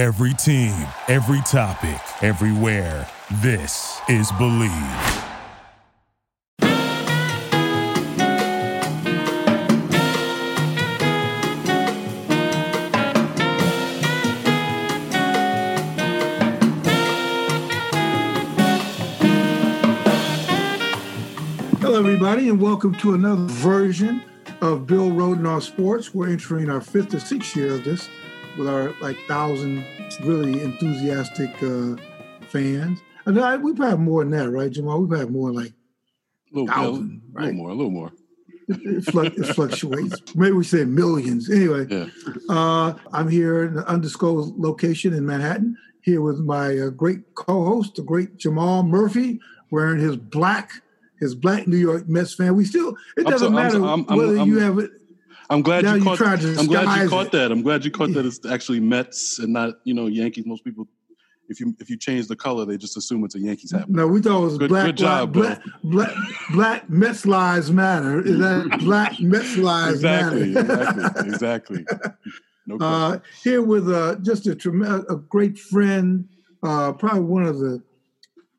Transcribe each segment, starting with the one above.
Every team, every topic, everywhere. This is Believe. Hello, everybody, and welcome to another version of Bill Rhoden on Sports. We're entering our fifth or sixth year of this with our like thousand really enthusiastic uh, fans. And I, we've had more than that, right, Jamal? We've had more like A little, thousand, a little right? more, a little more. It, it fluctuates. Maybe we say millions. Anyway, Yeah. uh, I'm here in an undisclosed location in Manhattan, here with my uh, great co-host, the great Jamal Murphy, wearing his black, his black New York Mets fan. We still, it doesn't so- matter I'm- I'm- whether I'm- you have it. I'm glad Now you caught. I'm glad you it. caught that. I'm glad you caught that. It's actually Mets and not you know Yankees. Most people, if you if you change the color, they just assume it's a Yankees hat. No, we thought it was Good- black, good job, black, black, black, Mets lives matter. Is that black Mets lives Exactly, matter? exactly, exactly. No. Uh, here with uh, just a, trem- a great friend, uh, probably one of the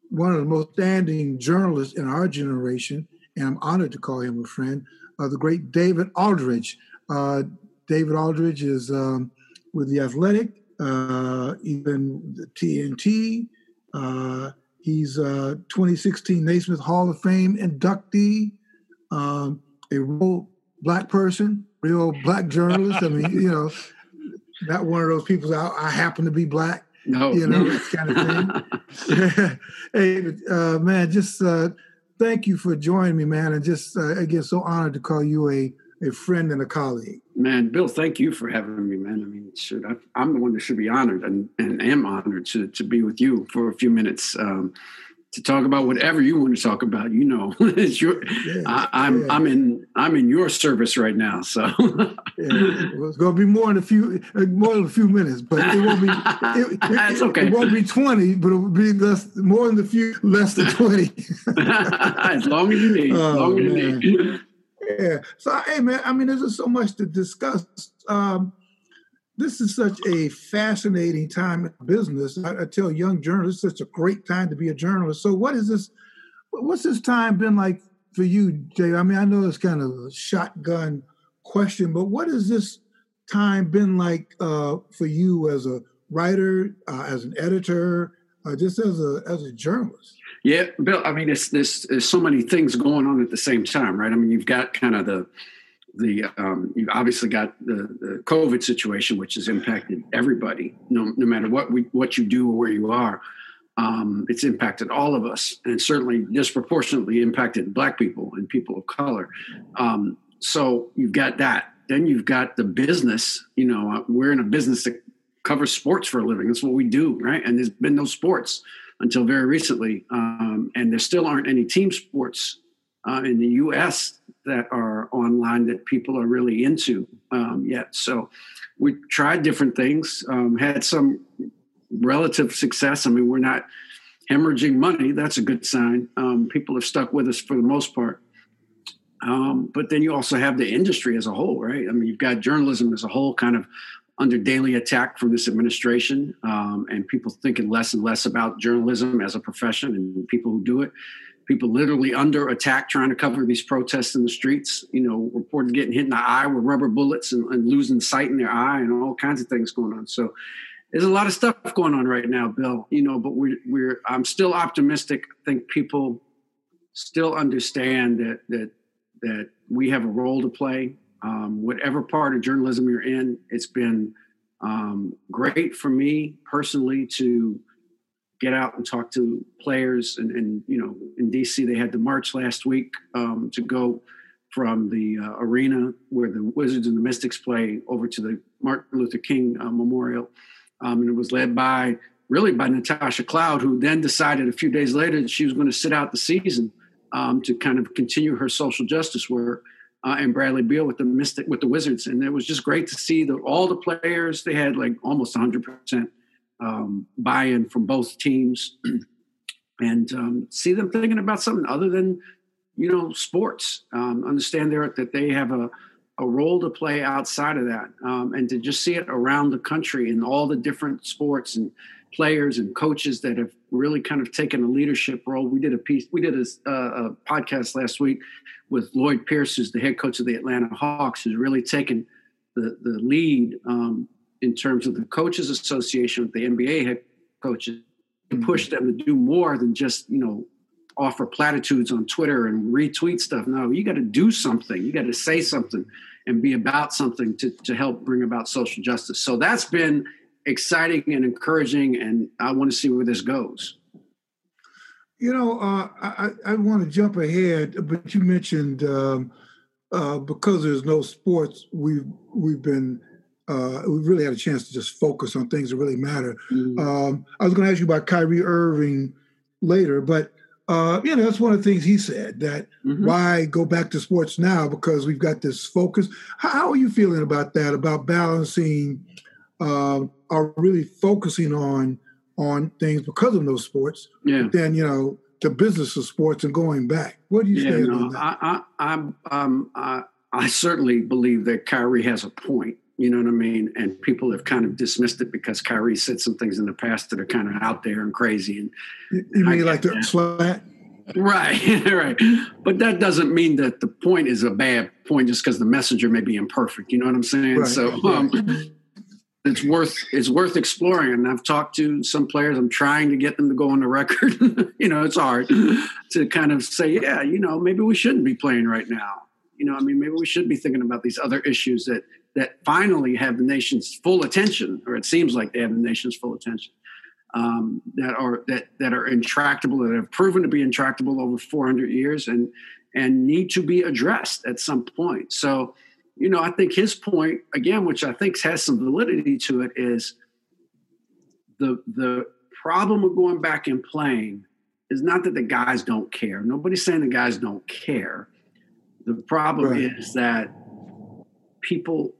one of the most standing journalists in our generation, and I'm honored to call him a friend. Uh, the great David Aldridge. Uh, David Aldridge is um, with the Athletic, uh, even the TNT. Uh, he's a 2016 Naismith Hall of Fame inductee, um, a real black person, real black journalist. I mean, you know, not one of those people. I, I happen to be black, No, you know, that kind of thing. hey, uh, man, just uh, thank you for joining me, man, and just uh, again, so honored to call you a a friend and a colleague. man, Bill, thank you for having me, man. I mean, should I, I'm the one that should be honored, and, and am honored to to be with you for a few minutes um, to talk about whatever you want to talk about. You know, it's your. Yeah, I, I'm yeah. I'm in I'm in your service right now, so. Yeah, well, it's going to be more in a few, uh, more in a few minutes, but it won't be. It, it- That's okay. It won't be twenty, but it will be less, more in the few, less than twenty. as long as you need, as Oh, long as you need. Yeah. So, hey, man, I mean, there's just so much to discuss. Um, this is such a fascinating time in business. I, I tell young journalists, it's such a great time to be a journalist. So, what is this? What's this time been like for you, Jay? I mean, I know it's kind of a shotgun question, but what has this time been like uh, for you as a writer, uh, as an editor, uh, just as a as a journalist? Yeah, Bill. I mean, it's this. There's so many things going on at the same time, right? I mean, you've got kind of the the um, you've obviously got the, the COVID situation, which has impacted everybody, no no matter what we what you do or where you are. Um, it's impacted all of us, and certainly disproportionately impacted Black people and people of color. Um, so you've got that. Then you've got the business. You know, uh, we're in a business that covers sports for a living. That's what we do, right? And there's been no sports until very recently, um, and there still aren't any team sports uh, in the U.S. that are online that people are really into um, yet. So we tried different things, um, had some relative success. I mean, we're not hemorrhaging money. That's a good sign. Um, people have stuck with us for the most part. Um, but then you also have the industry as a whole, right? I mean, you've got journalism as a whole kind of under daily attack from this administration um, and people thinking less and less about journalism as a profession and people who do it. People literally under attack trying to cover these protests in the streets, you know, reported getting hit in the eye with rubber bullets and, and losing sight in their eye and all kinds of things going on. So there's a lot of stuff going on right now, Bill, you know, but we're, we're I'm still optimistic. I think people still understand that, that, that we have a role to play um, whatever part of journalism you're in, it's been um, great for me personally to get out and talk to players. And, and you know, in DC, they had the march last week um, to go from the uh, arena where the Wizards and the Mystics play over to the Martin Luther King uh, Memorial. Um, and it was led by really by Natasha Cloud, who then decided a few days later that she was going to sit out the season um, to kind of continue her social justice work uh, and Bradley Beal with the Mystic with the Wizards, and it was just great to see the, all the players. They had like almost 100 percent um, buy-in from both teams, and um, see them thinking about something other than you know sports. Um, understand there that they have a a role to play outside of that, um, and to just see it around the country in all the different sports and players and coaches that have really kind of taken a leadership role. We did a piece, we did a, uh, a podcast last week with Lloyd Pierce, who's the head coach of the Atlanta Hawks, who's really taken the the lead um, in terms of the coaches association with the NBA head coaches to push them to do more than just you know offer platitudes on Twitter and retweet stuff. No, you got to do something. You got to say something and be about something to, to help bring about social justice. So that's been exciting and encouraging, and I want to see where this goes. You know, uh, I, I want to jump ahead, but you mentioned um, uh, because there's no sports, we've we've been uh, we really had a chance to just focus on things that really matter. Mm-hmm. Um, I was going to ask you about Kyrie Irving later, but uh, you know, that's one of the things he said that mm-hmm. why go back to sports now because we've got this focus. How, how are you feeling about that? About balancing, uh, or really focusing on on things because of those sports. Yeah. then you know the business of sports and going back. What do you yeah, no, on that? I, I, I, um, I, I certainly believe that Kyrie has a point. You know what I mean? And people have kind of dismissed it because Kyrie said some things in the past that are kind of out there and crazy. And you mean like the slant? Right, right. But that doesn't mean that the point is a bad point just because the messenger may be imperfect. You know what I'm saying? Right. So um, it's worth it's worth exploring. And I've talked to some players. I'm trying to get them to go on the record. you know, it's hard to kind of say, yeah, you know, maybe we shouldn't be playing right now. You know, I mean, maybe we should be thinking about these other issues that that finally have the nation's full attention, or it seems like they have the nation's full attention. Um, that are that that are intractable, that have proven to be intractable over 400 years, and and need to be addressed at some point. So, you know, I think his point again, which I think has some validity to it, is the the problem of going back and playing is not that the guys don't care. Nobody's saying the guys don't care. The problem right. is that people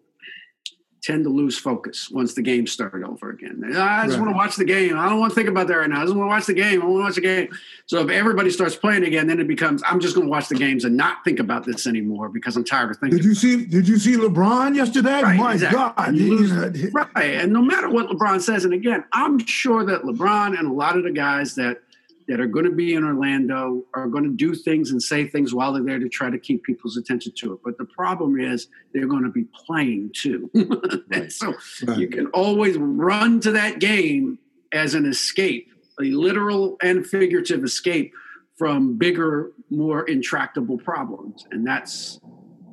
tend to lose focus once the game started over again. Ah, I just right. want to watch the game. I don't want to think about that right now. I just want to watch the game. I want to watch the game. So if everybody starts playing again, then it becomes I'm just going to watch the games and not think about this anymore because I'm tired of thinking. Did you see? Did you see LeBron yesterday? Right, My exactly. God! Lose, right. And no matter what LeBron says, and again, I'm sure that LeBron and a lot of the guys that that are going to be in Orlando are going to do things and say things while they're there to try to keep people's attention to it. But the problem is they're going to be playing too. right. So right. you can always run to that game as an escape, a literal and figurative escape from bigger, more intractable problems. And that's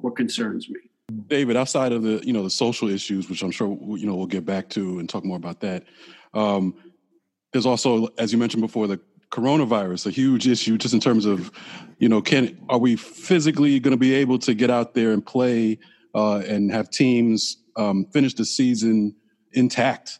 what concerns me. David, outside of the you know the social issues, which I'm sure you know we'll get back to and talk more about that. Um, there's also, as you mentioned before, the coronavirus a huge issue just in terms of you know can are we physically going to be able to get out there and play uh, and have teams um, finish the season intact?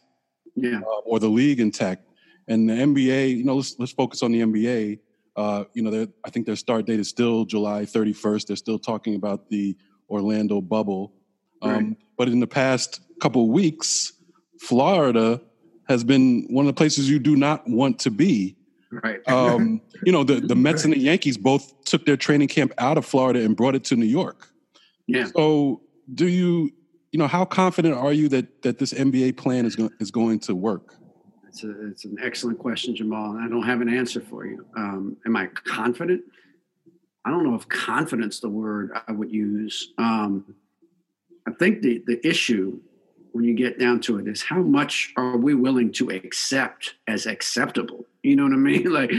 Yeah. Uh, or the league intact? And the nba you know let's let's focus on the nba uh, you know i think their start date is still july 31st they're still talking about the orlando bubble. Um, right. but in the past couple weeks florida has been one of the places you do not want to be Right. um, you know, the, the Mets and the Yankees both took their training camp out of Florida and brought it to New York. Yeah. So do you, you know, how confident are you that that this NBA plan is going is going to work? It's a, it's an excellent question, Jamal. I don't have an answer for you. Um, am I confident? I don't know if confidence the word I would use. Um, I think the the issue when you get down to it is how much are we willing to accept as acceptable? You know what i mean? Like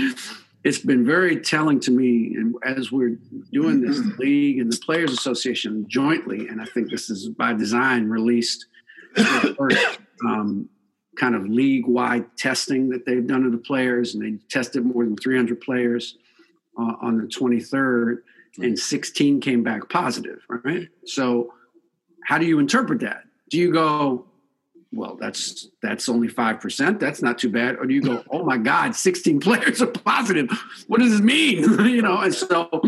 it's been very telling to me and as we're doing this the league and the players association jointly and i think this is by design released first um, kind of league-wide testing that they've done of the players and they tested more than 300 players uh, on the 23rd and 16 came back positive right? So how do you interpret that do you go well that's that's only 5% that's not too bad. Or do you go oh my god 16 players are positive. What does this mean? You know and so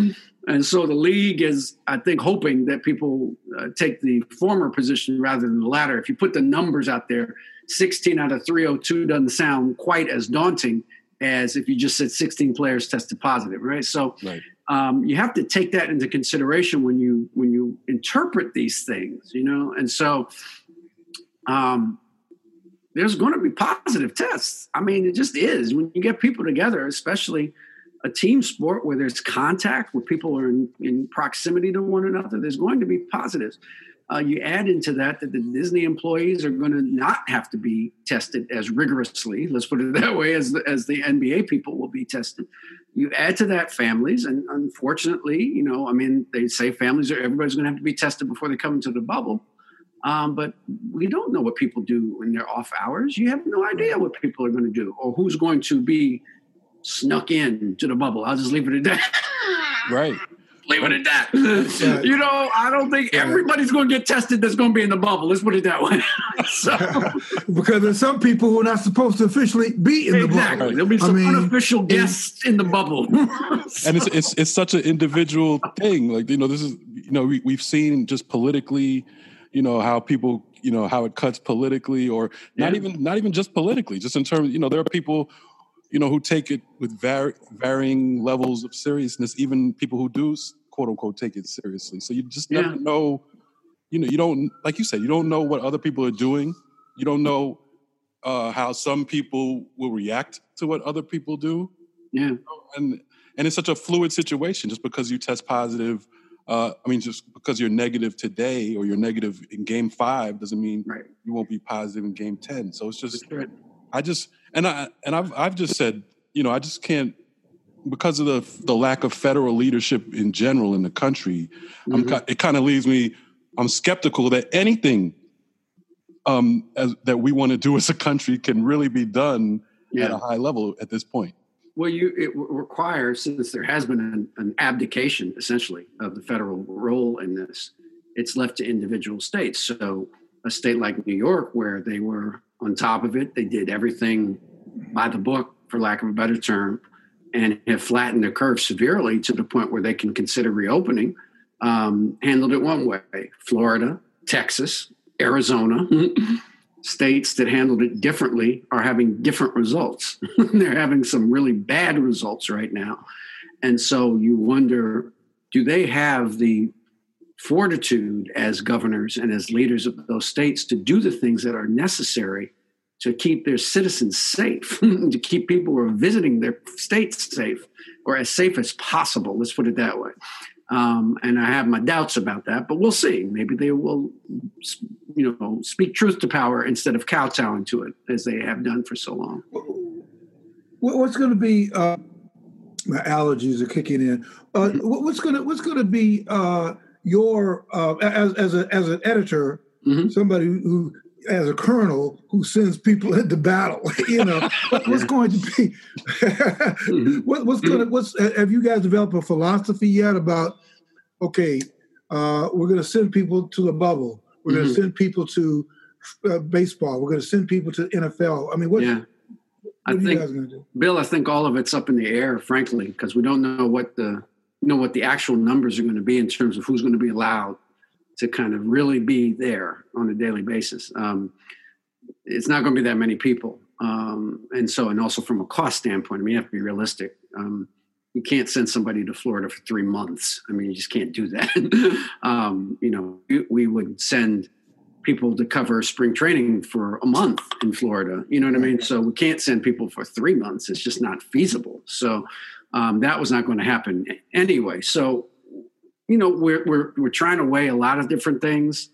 and so the league is i think hoping that people uh, take the former position rather than the latter. If you put the numbers out there 16 out of 302 doesn't sound quite as daunting as if you just said 16 players tested positive right? So right. Um, you have to take that into consideration when you when you interpret these things, you know. And so, um, there's going to be positive tests. I mean, it just is when you get people together, especially a team sport where there's contact, where people are in, in proximity to one another. There's going to be positives. Uh, you add into that that the Disney employees are going to not have to be tested as rigorously, let's put it that way, as the, as the NBA people will be tested. You add to that families, and unfortunately, you know, I mean, they say families are everybody's going to have to be tested before they come into the bubble. Um, but we don't know what people do when they're off hours. You have no idea what people are going to do or who's going to be snuck in to the bubble. I'll just leave it at that. Right. Leave it at that. you know, I don't think everybody's going to get tested that's going to be in the bubble. Let's put it that way. so, because there's some people who are not supposed to officially be in exactly. the bubble. There'll be some I mean, unofficial guests in the bubble. so. And it's, it's it's such an individual thing. Like you know, this is you know we, we've seen just politically, you know how people you know how it cuts politically or not yeah. even not even just politically just in terms you know there are people you know, who take it with var- varying levels of seriousness, even people who do quote unquote take it seriously. So you just never yeah. know, you know, you don't, like you said, you don't know what other people are doing. You don't know uh, how some people will react to what other people do. Yeah. And, and it's such a fluid situation just because you test positive. Uh, I mean, just because you're negative today or you're negative in game five doesn't mean right. you won't be positive in game 10. So it's just, I just, and I and I've I've just said, you know, I just can't because of the the lack of federal leadership in general in the country. Mm-hmm. it kind of leaves me. I'm skeptical that anything um, as, that we want to do as a country can really be done yeah. at a high level at this point. Well, you it requires since there has been an, an abdication essentially of the federal role in this. It's left to individual states. So a state like New York, where they were on top of it. They did everything by the book, for lack of a better term, and have flattened the curve severely to the point where they can consider reopening. Um, handled it one way. Florida, Texas, Arizona, states that handled it differently are having different results. They're having some really bad results right now. And so you wonder do they have the fortitude as governors and as leaders of those states to do the things that are necessary to keep their citizens safe, to keep people who are visiting their states safe or as safe as possible. Let's put it that way. Um, and I have my doubts about that, but we'll see. Maybe they will, you know, speak truth to power instead of kowtowing to it as they have done for so long. What's going to be? Uh, my allergies are kicking in. Uh, what's going to What's going to be? Uh, your uh, as as a as an editor, mm-hmm. somebody who as a colonel who sends people into battle. you know, what's going to be? Mm-hmm. what, what's going to? What's have you guys developed a philosophy yet about? Okay, uh, we're going to send people to the bubble. We're mm-hmm. going to send people to uh, baseball. We're going to send people to NFL. I mean, what? Yeah. What I think, Bill, I think all of it's up in the air, frankly, because we don't know what the know what the actual numbers are going to be in terms of who's going to be allowed to kind of really be there on a daily basis. Um, it's not going to be that many people. Um, and so, and also from a cost standpoint, I mean, you have to be realistic. Um, you can't send somebody to Florida for three months. I mean, you just can't do that. Um, you know, we would send people to cover spring training for a month in Florida. You know what I mean? So we can't send people for three months. It's just not feasible. So um, that was not going to happen anyway. So, you know, we're, we're, we're trying to weigh a lot of different things.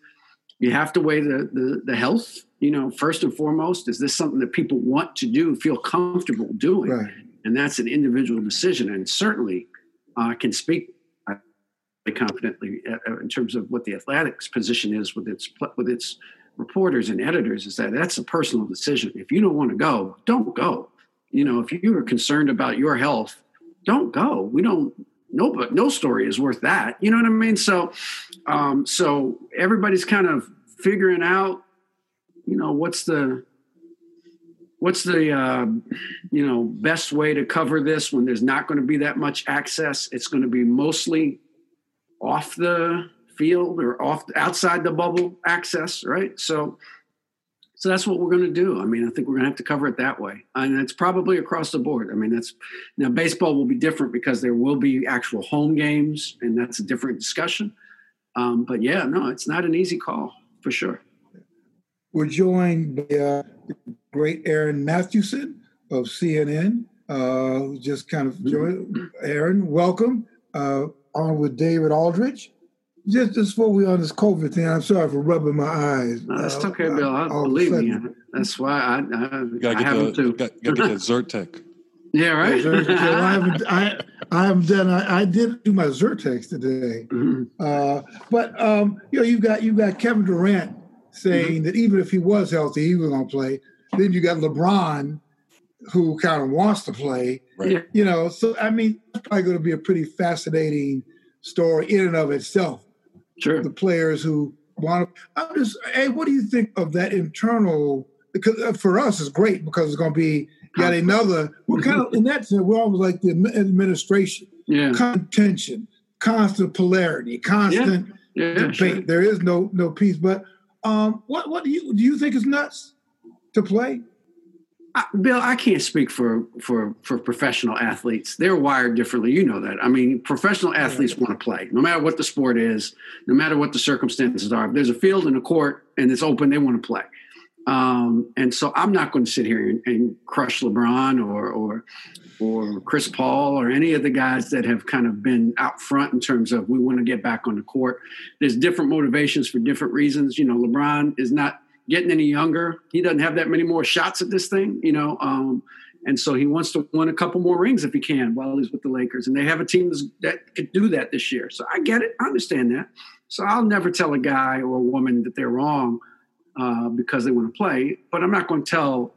You have to weigh the, the, the health, you know, first and foremost, is this something that people want to do, feel comfortable doing? Right. And that's an individual decision. And certainly I uh, can speak confidently uh, uh, in terms of what the Athletic's position is with its with its reporters and editors is that that's a personal decision. If you don't want to go, don't go. You know, if you are concerned about your health don't go. We don't. No, but no story is worth that. You know what I mean? So, um, so everybody's kind of figuring out, you know, what's the what's the uh, you know best way to cover this when there's not going to be that much access. It's going to be mostly off the field or off outside the bubble access, right? So So that's what we're going to do. I mean, I think we're going to have to cover it that way, and it's probably across the board. I mean, that's now baseball will be different because there will be actual home games, and that's a different discussion. Um, but yeah, no, it's not an easy call for sure. We're joined by uh, great Aaron Mathewson of CNN. Uh, just kind of joined. Aaron, welcome. Uh, on with David Aldridge just just before we on this COVID thing, I'm sorry for rubbing my eyes. No, that's uh, okay, Bill. I, believe me. That's why I, I, I have to. Got, got to get that Zyrtec. yeah, right. I haven't. I, I haven't done. I, I did do my Zyrtec today. Mm-hmm. Uh, but um, you know, you've got you've got Kevin Durant saying mm-hmm. that even if he was healthy, he was going to play. Then you got LeBron, who kind of wants to play. Right. You know, so I mean, it's probably going to be a pretty fascinating story in and of itself sure. the players who want to. I'm just, hey, what do you think of that internal? Because uh, for us, it's great because it's going to be yet another. We're kind of in that sense, we're almost like the administration. Yeah. Contention, constant polarity, constant yeah. Yeah, debate. Sure. There is no no peace. But um, what what do you do? You think is nuts to play? Bill, I can't speak for for for professional athletes. They're wired differently. You know that. I mean, professional athletes want to play, no matter what the sport is, no matter what the circumstances are. If there's a field and a court and it's open, they want to play. Um, and so I'm not going to sit here and, and, crush LeBron or or or Chris Paul or any of the guys that have kind of been out front in terms of we want to get back on the court. There's different motivations for different reasons. You know, LeBron is not getting any younger. He doesn't have that many more shots at this thing, you know. Um, and so he wants to win a couple more rings if he can while he's with the Lakers. And they have a team that could do that this year. So I get it. I understand that. So I'll never tell a guy or a woman that they're wrong uh, because they want to play. But I'm not going to tell,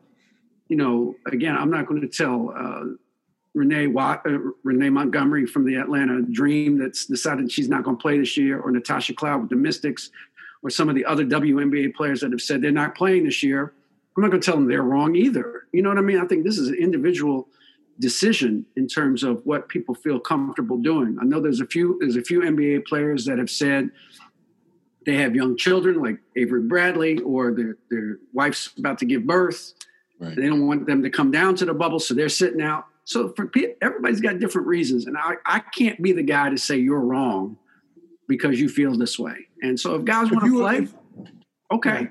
you know, again, I'm not going to tell uh, Renee Watt, uh, Renee Montgomery from the Atlanta Dream that's decided she's not going to play this year, or Natasha Cloud with the Mystics or some of the other WNBA players that have said they're not playing this year, I'm not going to tell them they're wrong either. You know what I mean? I think this is an individual decision in terms of what people feel comfortable doing. I know there's a few there's a few NBA players that have said they have young children like Avery Bradley or their their wife's about to give birth. Right. They don't want them to come down to the bubble, so they're sitting out. So for everybody's got different reasons, and I, I can't be the guy to say you're wrong because you feel this way. And so if guys want to play, if, okay,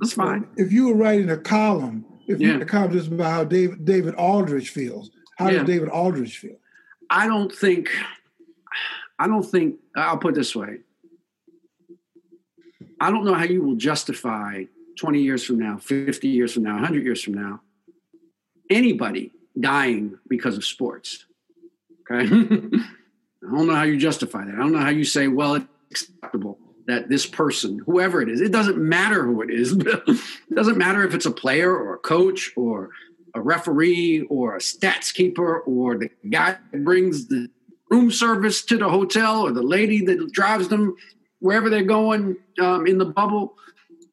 that's fine. If you were writing a column, if yeah. you a column just about how David David Aldridge feels, how yeah. does David Aldridge feel? I don't think I don't think I'll put this way. I don't know how you will justify 20 years from now, 50 years from now, 100 years from now, anybody dying because of sports. Okay? I don't know how you justify that. I don't know how you say, well, it's acceptable that this person, whoever it is, it doesn't matter who it is. it doesn't matter if it's a player or a coach or a referee or a stats keeper or the guy that brings the room service to the hotel or the lady that drives them wherever they're going um, in the bubble.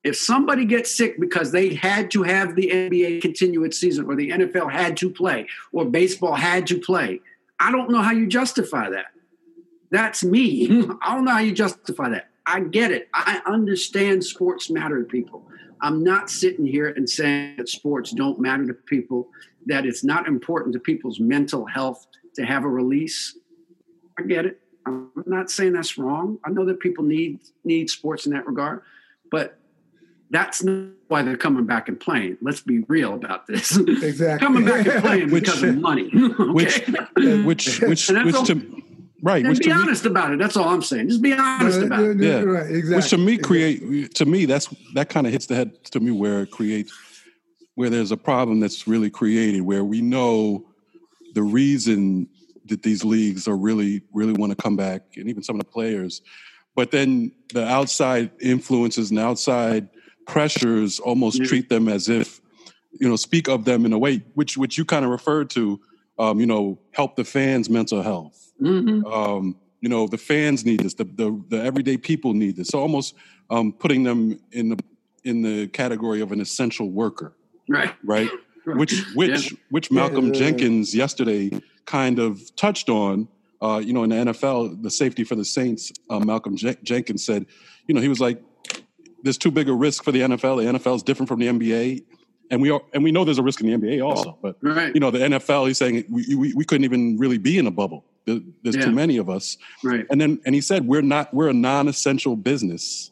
If somebody gets sick because they had to have the NBA continue its season or the NFL had to play or baseball had to play, I don't know how you justify that. That's me. I don't know how you justify that. I get it. I understand sports matter to people. I'm not sitting here and saying that sports don't matter to people, that it's not important to people's mental health to have a release. I get it. I'm not saying that's wrong. I know that people need need sports in that regard, but that's not why they're coming back and playing. Let's be real about this. Exactly. coming back and playing which, because of money. okay? Which, which, which, which to, right. And be honest me, about it. That's all I'm saying. Just be honest about it. Yeah, right, exactly. Which to me create to me that's that kind of hits the head to me where it creates where there's a problem that's really created where we know the reason that these leagues are really really want to come back and even some of the players but then the outside influences and outside pressures almost yeah. treat them as if you know speak of them in a way which which you kind of referred to um, you know help the fans mental health Mm-hmm. Um, you know, the fans need this. The, the, the everyday people need this. So almost um, putting them in the in the category of an essential worker. Right. Right. which which yeah. which Malcolm yeah. Jenkins yesterday kind of touched on. Uh, you know, in the NFL, the safety for the Saints, uh, Malcolm Jenkins said, you know, he was like, there's too big a risk for the NFL. The NFL is different from the NBA, and we are and we know there's a risk in the NBA also. But Right. you know, the NFL, he's saying we we, we couldn't even really be in a bubble. There- There's Yeah. too many of us. Right. And then and he said we're not we're a non-essential business.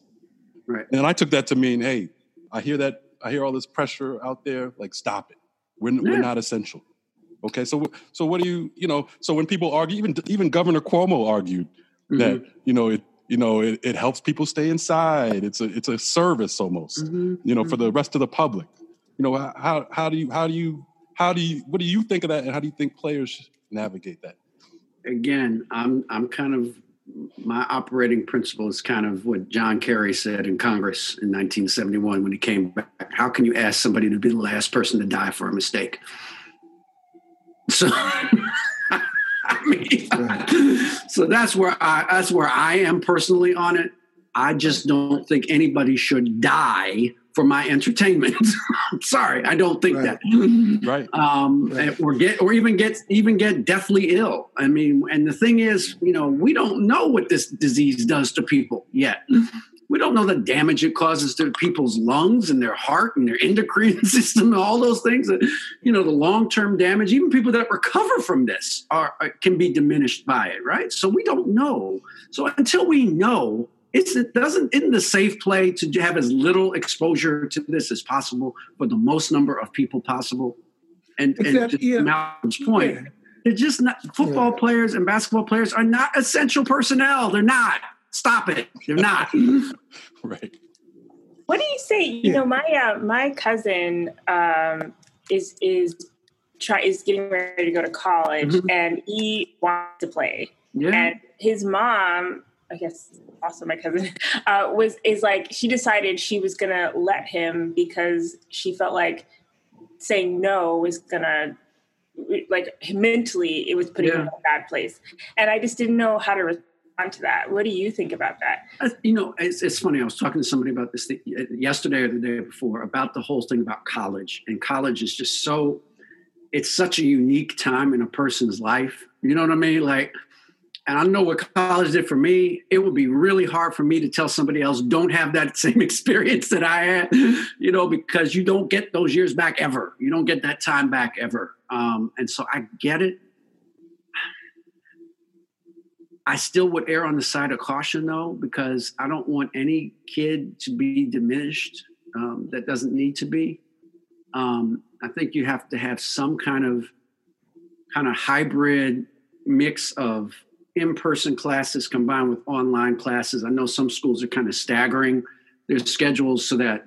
Right. And I took that to mean, hey, I hear that I hear all this pressure out there. Like, stop it. We're Yeah. we're not essential. Okay. So so what do you you know? So when people argue, even even Governor Cuomo argued that Mm-hmm. you know it you know it, it helps people stay inside. It's a it's a service almost. Mhm. You know for the rest of the public. You know how how do you how do you how do you what do you think of that and how do you think players navigate that? Again, I'm I'm kind of my operating principle is kind of what John Kerry said in Congress in 1971 when he came back. How can you ask somebody to be the last person to die for a mistake? So, I mean, so that's where I that's where I am personally on it. I just don't think anybody should die for my entertainment. Sorry, I don't think Right. that Right. um, Right. or get or even get even get deathly ill. I mean, and the thing is, you know, we don't know what this disease does to people yet. We don't know the damage it causes to people's lungs and their heart and their endocrine system and all those things. That, you know, the long term damage. Even people that recover from this are are- can be diminished by it, right? So we don't know. So until we know. It's, it doesn't isn't a safe play to have as little exposure to this as possible for the most number of people possible. And, and Except, just yeah. Malcolm's point, Yeah. they're just not football players and basketball players are not essential personnel. They're not. Stop it. They're not. Right. What do you say? You Yeah. know, my uh, my cousin um, is is try is getting ready to go to college, Mhm. and he wants to play. Yeah. And his mom, I guess, also my cousin, uh, was is like she decided she was gonna let him because she felt like saying no was gonna like mentally it was putting him in a bad place, and I just didn't know how to respond to that. What do you think about that? Uh, you know, it's, it's funny. I was talking to somebody about this thing yesterday or the day before about the whole thing about college. And college is just so, it's such a unique time in a person's life. You know what I mean? Like, and I know what college did for me. It would be really hard for me to tell somebody else, don't have that same experience that I had, you know, because you don't get those years back ever. You don't get that time back ever. Um, and so I get it. I still would err on the side of caution though, because I don't want any kid to be diminished um, that doesn't need to be. Um, I think you have to have some kind of kind of hybrid mix of in-person classes combined with online classes. I know some schools are kind of staggering their schedules so that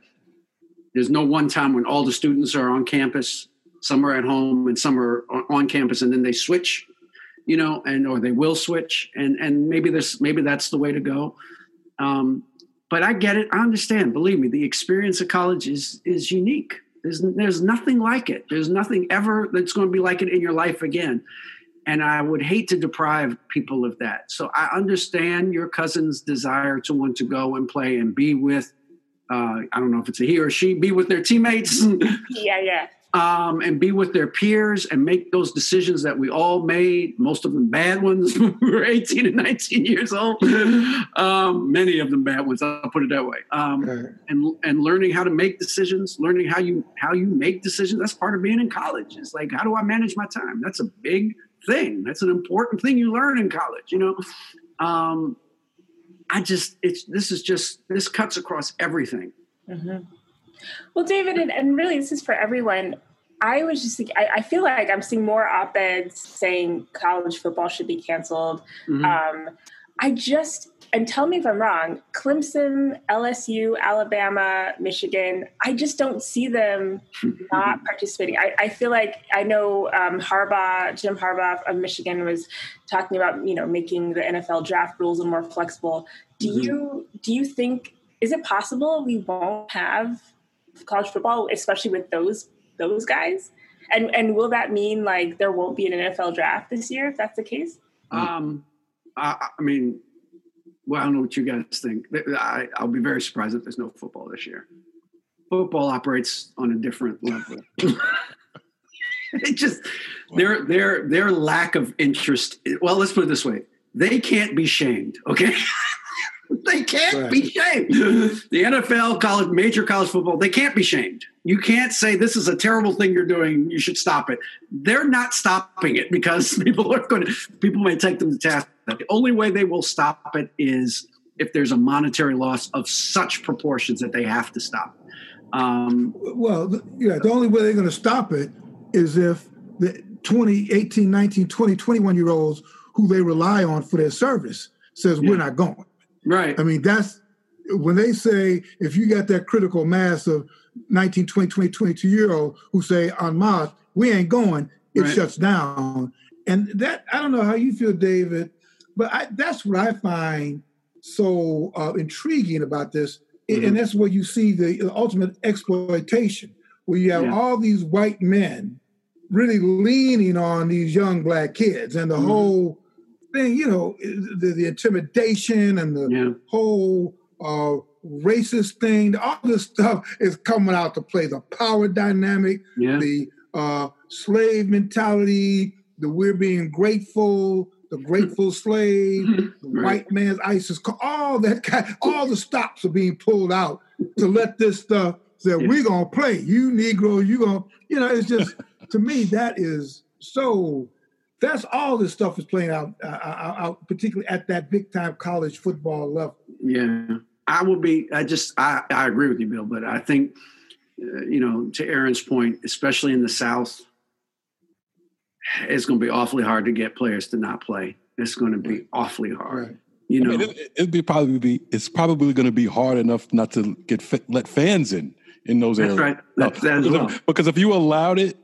there's no one time when all the students are on campus, some are at home and some are on- campus, and then they switch you know, and or they will switch, and and maybe this maybe that's the way to go. Um, but I get it. I understand. Believe me, the experience of college is is unique. There's there's nothing like it. There's nothing ever that's going to be like it in your life again. And I would hate to deprive people of that. So I understand your cousin's desire to want to go and play and be with. Uh, I don't know if it's a he or she. Be with their teammates. Yeah, yeah. um, and be with their peers and make those decisions that we all made, most of them bad ones when we were 18 and 19 years old. Um, many of them bad ones, I'll put it that way. Um, and and learning how to make decisions, learning how you how you make decisions, that's part of being in college. It's like, how do I manage my time? That's a big thing. That's an important thing you learn in college, you know. Um, I just it's this is just this cuts across everything. hmm Well, David, and, and really, this is for everyone. I was just thinking, I, I feel like I'm seeing more op eds saying college football should be canceled. Mhm. Um, I just, and tell me if I'm wrong, Clemson, LSU, Alabama, Michigan, I just don't see them not participating. I, I feel like I know um, Harbaugh, Jim Harbaugh of Michigan was talking about, you know, making the NFL draft rules more flexible. Do Mhm. you, do you think, is it possible we won't have college football, especially with those those guys? And and will that mean like there won't be an NFL draft this year if that's the case? Um, I, I mean, well, I don't know what you guys think. I, I'll be very surprised if there's no football this year. Football operates on a different level. it just their their their lack of interest. Well, let's put it this way: they can't be shamed. Okay, they can't Right. be shamed. The NFL, college, major college football, they can't be shamed. You can't say this is a terrible thing you're doing. You should stop it. They're not stopping it because people are going to. People may take them to task. The only way they will stop it is if there's a monetary loss of such proportions that they have to stop. Um, Well, yeah, the only way they're going to stop it is if the 20, 18, 19, 20, 21 year olds who they rely on for their service says, we're not going. Right. I mean, that's when they say, if you got that critical mass of 19, 20, 20, 22 year old who say, on Mars, we ain't going, it Right. shuts down. And that, I don't know how you feel, David, but I, that's what I find so uh, intriguing about this. Mm-hmm. And that's where you see the ultimate exploitation, where you have Yeah. all these white men really leaning on these young black kids and the Mhm. whole thing, you know, the, the intimidation and the Yeah. whole uh, racist thing, all this stuff is coming out to play the power dynamic, Yeah. the uh, slave mentality, the we're being grateful, the grateful slave, the Right. white man's ISIS, all that kind, all the stops are being pulled out to let this stuff say Yeah. we're gonna play. You Negro, you gonna, you know, it's just to me that is so. That's all this stuff is playing out, uh, out, out, particularly at that big time college football level. Yeah, I will be. I just I, I agree with you, Bill. But I think uh, you know, to Aaron's point, especially in the South, it's going to be awfully hard to get players to not play. It's going to be awfully hard. Right. You I know, mean, it, it'd be probably be it's probably going to be hard enough not to get fa- let fans in in those That's areas. right. That's that as because, well. because if you allowed it,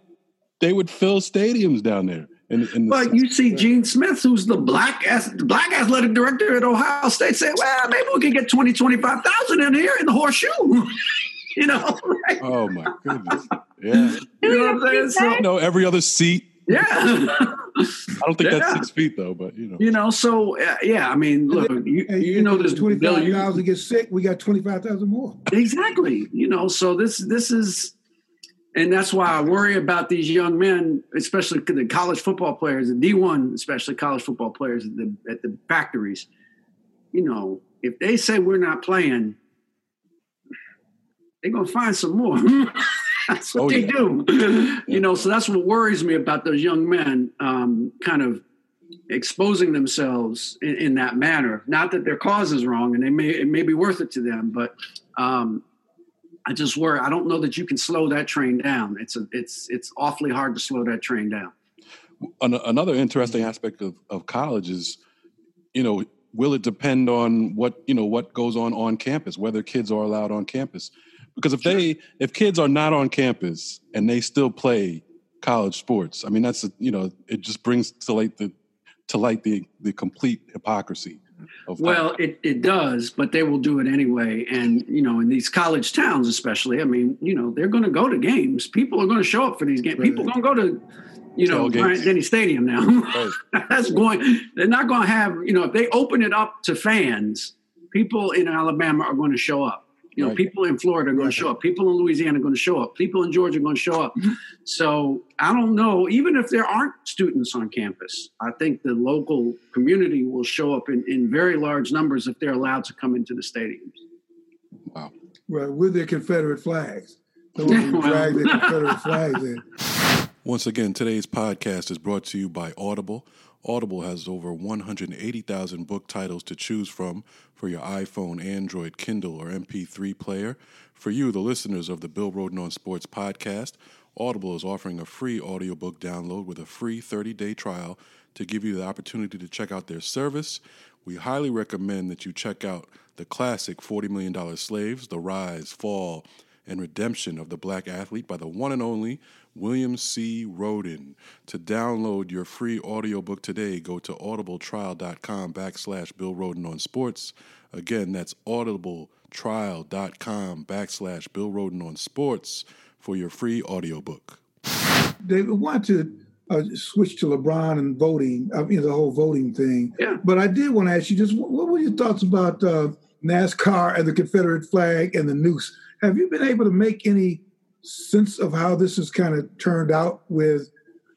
they would fill stadiums down there. In, in the But you see Gene Smith, who's the black black athletic director at Ohio State, say, "Well, maybe we could get 20, 25,000 in here in the horseshoe." you know, right? oh my goodness, yeah. You know what I'm saying? So, You know, every other seat. yeah. I don't think that's six feet though, but you know. you know, so uh, yeah. I mean, look, you, Hey, you know this, twenty Bill. five You, thousand get sick, we got twenty five thousand more. Exactly. You know, so this this is and that's why I worry about these young men, especially the college football players, the D one, especially college football players at the at the factories. You know, if they say we're not playing, they're gonna find some more. that's what Oh, they yeah. do. You know, so that's what worries me about those young men, um, kind of exposing themselves in, in that manner. Not that their cause is wrong, and they may it may be worth it to them, but um, I just worry. I don't know that you can slow that train down. It's a, it's it's awfully hard to slow that train down. An- another interesting aspect of, of college is, you know, will it depend on what you know what goes on on campus, whether kids are allowed on campus? Because if they if kids are not on campus and they still play college sports, I mean that's a, you know it just brings to light the to light the the complete hypocrisy Well, it, it does, but they will do it anyway. And you know, in these college towns, especially, I mean, you know, they're going to go to games. People are going to show up for these games. People are going to go to, you know. Bryant Denny Stadium now. Right. That's going. They're not going to have. You know, if they open it up to fans, people in Alabama are going to show up. You know, Right. people in Florida are going to show up. People in Louisiana are going to show up. People in Georgia are going to show up. Mm-hmm. So I don't know. Even if there aren't students on campus, I think the local community will show up in, in very large numbers if they're allowed to come into the stadiums. Wow. Right, with their Confederate flags. They want to Well. drag their Confederate flags in. Once again, today's podcast is brought to you by Audible. Audible has over 180,000 book titles to choose from for your iPhone, Android, Kindle, or MP3 player. For you, the listeners of the Bill Rhoden on Sports podcast, Audible is offering a free audiobook download with a free 30 day trial to give you the opportunity to check out their service. We highly recommend that you check out the classic $40 Million Slaves, The Rise, Fall, and Redemption of the Black Athlete by the one and only William C. Rhoden. To download your free audiobook today, go to audibletrial.com backslash Bill Rhoden on sports. Again, that's audibletrial.com backslash Bill Rhoden on sports for your free audiobook. They want to uh, switch to LeBron and voting, I mean, the whole voting thing. Yeah. But I did want to ask you just what, what were your thoughts about uh, NASCAR and the Confederate flag and the noose? Have you been able to make any sense of how this has kind of turned out with,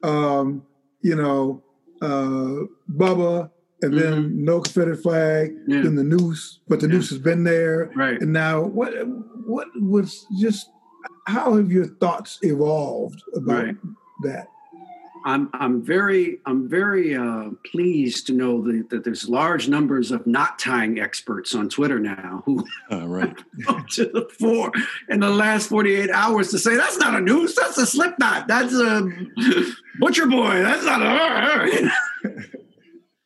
um, you know, uh, Bubba and mm-hmm. then no Confederate flag, yeah. then the noose, but the yeah. noose has been there. Right. And now what what was just how have your thoughts evolved about right. that? I'm I'm very I'm very uh, pleased to know that, that, there's large numbers of knot tying experts on Twitter now who uh, right to the fore in the last 48 hours to say that's not a noose, that's a slip knot, that's a butcher boy, that's not a.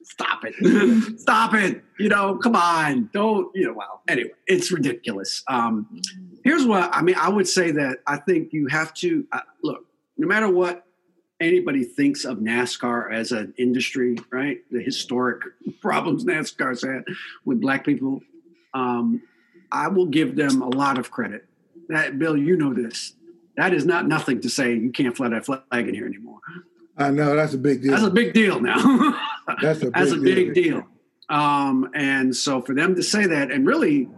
Stop it! Stop it! You know, come on, don't you know? Well, anyway, it's ridiculous. Um, here's what I mean. I would say that I think you have to uh, look. No matter what anybody thinks of NASCAR as an industry, right? The historic problems NASCAR's had with black people, um, I will give them a lot of credit. That Bill, you know this. That is not nothing to say you can't fly that flag in here anymore. I know that's a big deal. That's a big deal now. that's a big that's a big deal. deal. Um, and so for them to say that, and really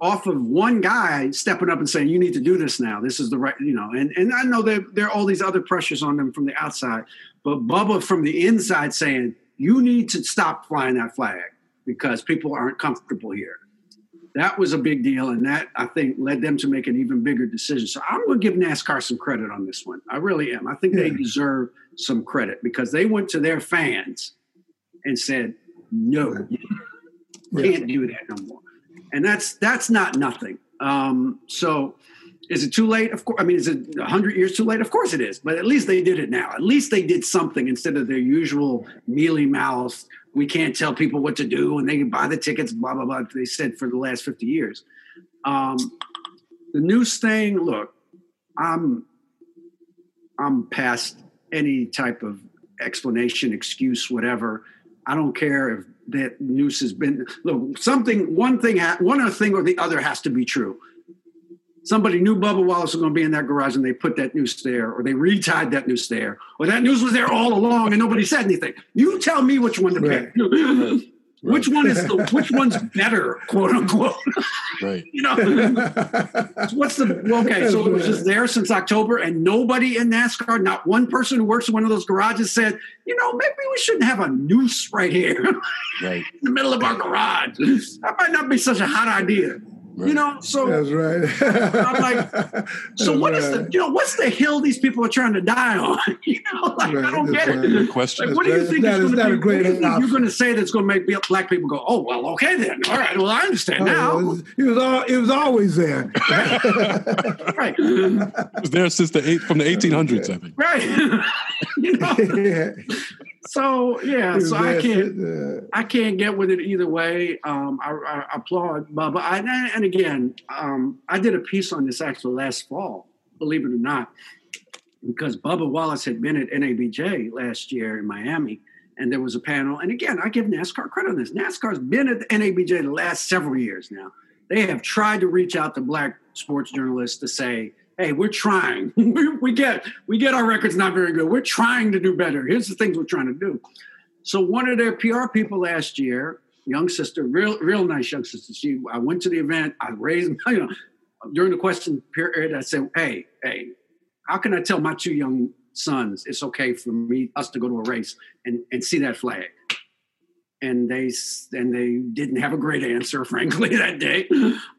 off of one guy stepping up and saying, "You need to do this now. This is the right," you know. And and I know that there are all these other pressures on them from the outside, but Bubba from the inside saying, "You need to stop flying that flag because people aren't comfortable here." That was a big deal, and that I think led them to make an even bigger decision. So I'm going to give NASCAR some credit on this one. I really am. I think yeah. they deserve some credit because they went to their fans and said, "No, can't do that no more." And that's that's not nothing. Um, so, is it too late? Of course. I mean, is it hundred years too late? Of course it is. But at least they did it now. At least they did something instead of their usual mealy mouth. We can't tell people what to do, and they can buy the tickets. Blah blah blah. They said for the last fifty years. Um, the news thing. Look, I'm I'm past any type of explanation, excuse, whatever. I don't care if that noose has been look something one thing one other thing or the other has to be true somebody knew Bubba Wallace was going to be in that garage and they put that noose there, or they retied that noose there, or that noose was there all along and nobody said anything. You tell me which one to pick. Right. Which one is the which one's better, quote unquote? Right. you know, what's the okay? So it was just there since October, and nobody in NASCAR, not one person who works in one of those garages, said, you know, maybe we shouldn't have a noose right here, right in the middle of our garage. That might not be such a hot idea. Right. You know, so that's right. I'm like, so that's what right. is the you know what's the hill these people are trying to die on? you know, like right. I don't that's get it. question. Like, what do you think is going to be? Great You're going to say that's going to make black people go, oh well, okay then, all right, well I understand oh, now. It was, it was all it was always there. right. It was there since the eight from the 1800s, I think. Right. you know. yeah so yeah, so I can't I can't get with it either way. Um, I, I, applaud Bubba. I, and again, um, I did a piece on this actually last fall, believe it or not, because Bubba Wallace had been at NABJ last year in Miami, and there was a panel. And again, I give NASCAR credit on this. NASCAR's been at the NABJ the last several years now. They have tried to reach out to black sports journalists to say hey, we're trying. we get we get our records not very good. We're trying to do better. Here's the things we're trying to do. So one of their PR people last year, young sister, real real nice young sister. She I went to the event. I raised you know during the question period. I said, hey, hey, how can I tell my two young sons it's okay for me us to go to a race and and see that flag? And they and they didn't have a great answer, frankly, that day.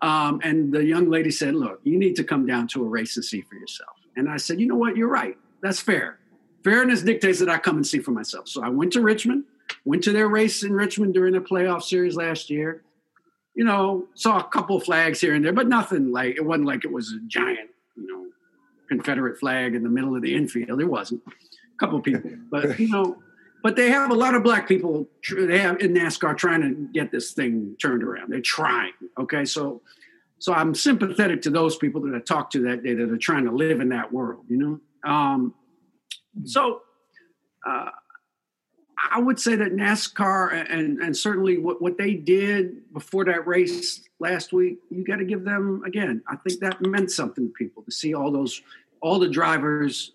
Um, and the young lady said, "Look, you need to come down to a race and see for yourself." And I said, "You know what? You're right. That's fair. Fairness dictates that I come and see for myself." So I went to Richmond, went to their race in Richmond during the playoff series last year. You know, saw a couple flags here and there, but nothing like it wasn't like it was a giant, you know, Confederate flag in the middle of the infield. It wasn't. A couple people, but you know but they have a lot of black people they have in NASCAR trying to get this thing turned around. They're trying. Okay, so so I'm sympathetic to those people that I talked to that day that are trying to live in that world. You know, um, so uh, I would say that NASCAR and and certainly what what they did before that race last week, you got to give them again. I think that meant something to people to see all those all the drivers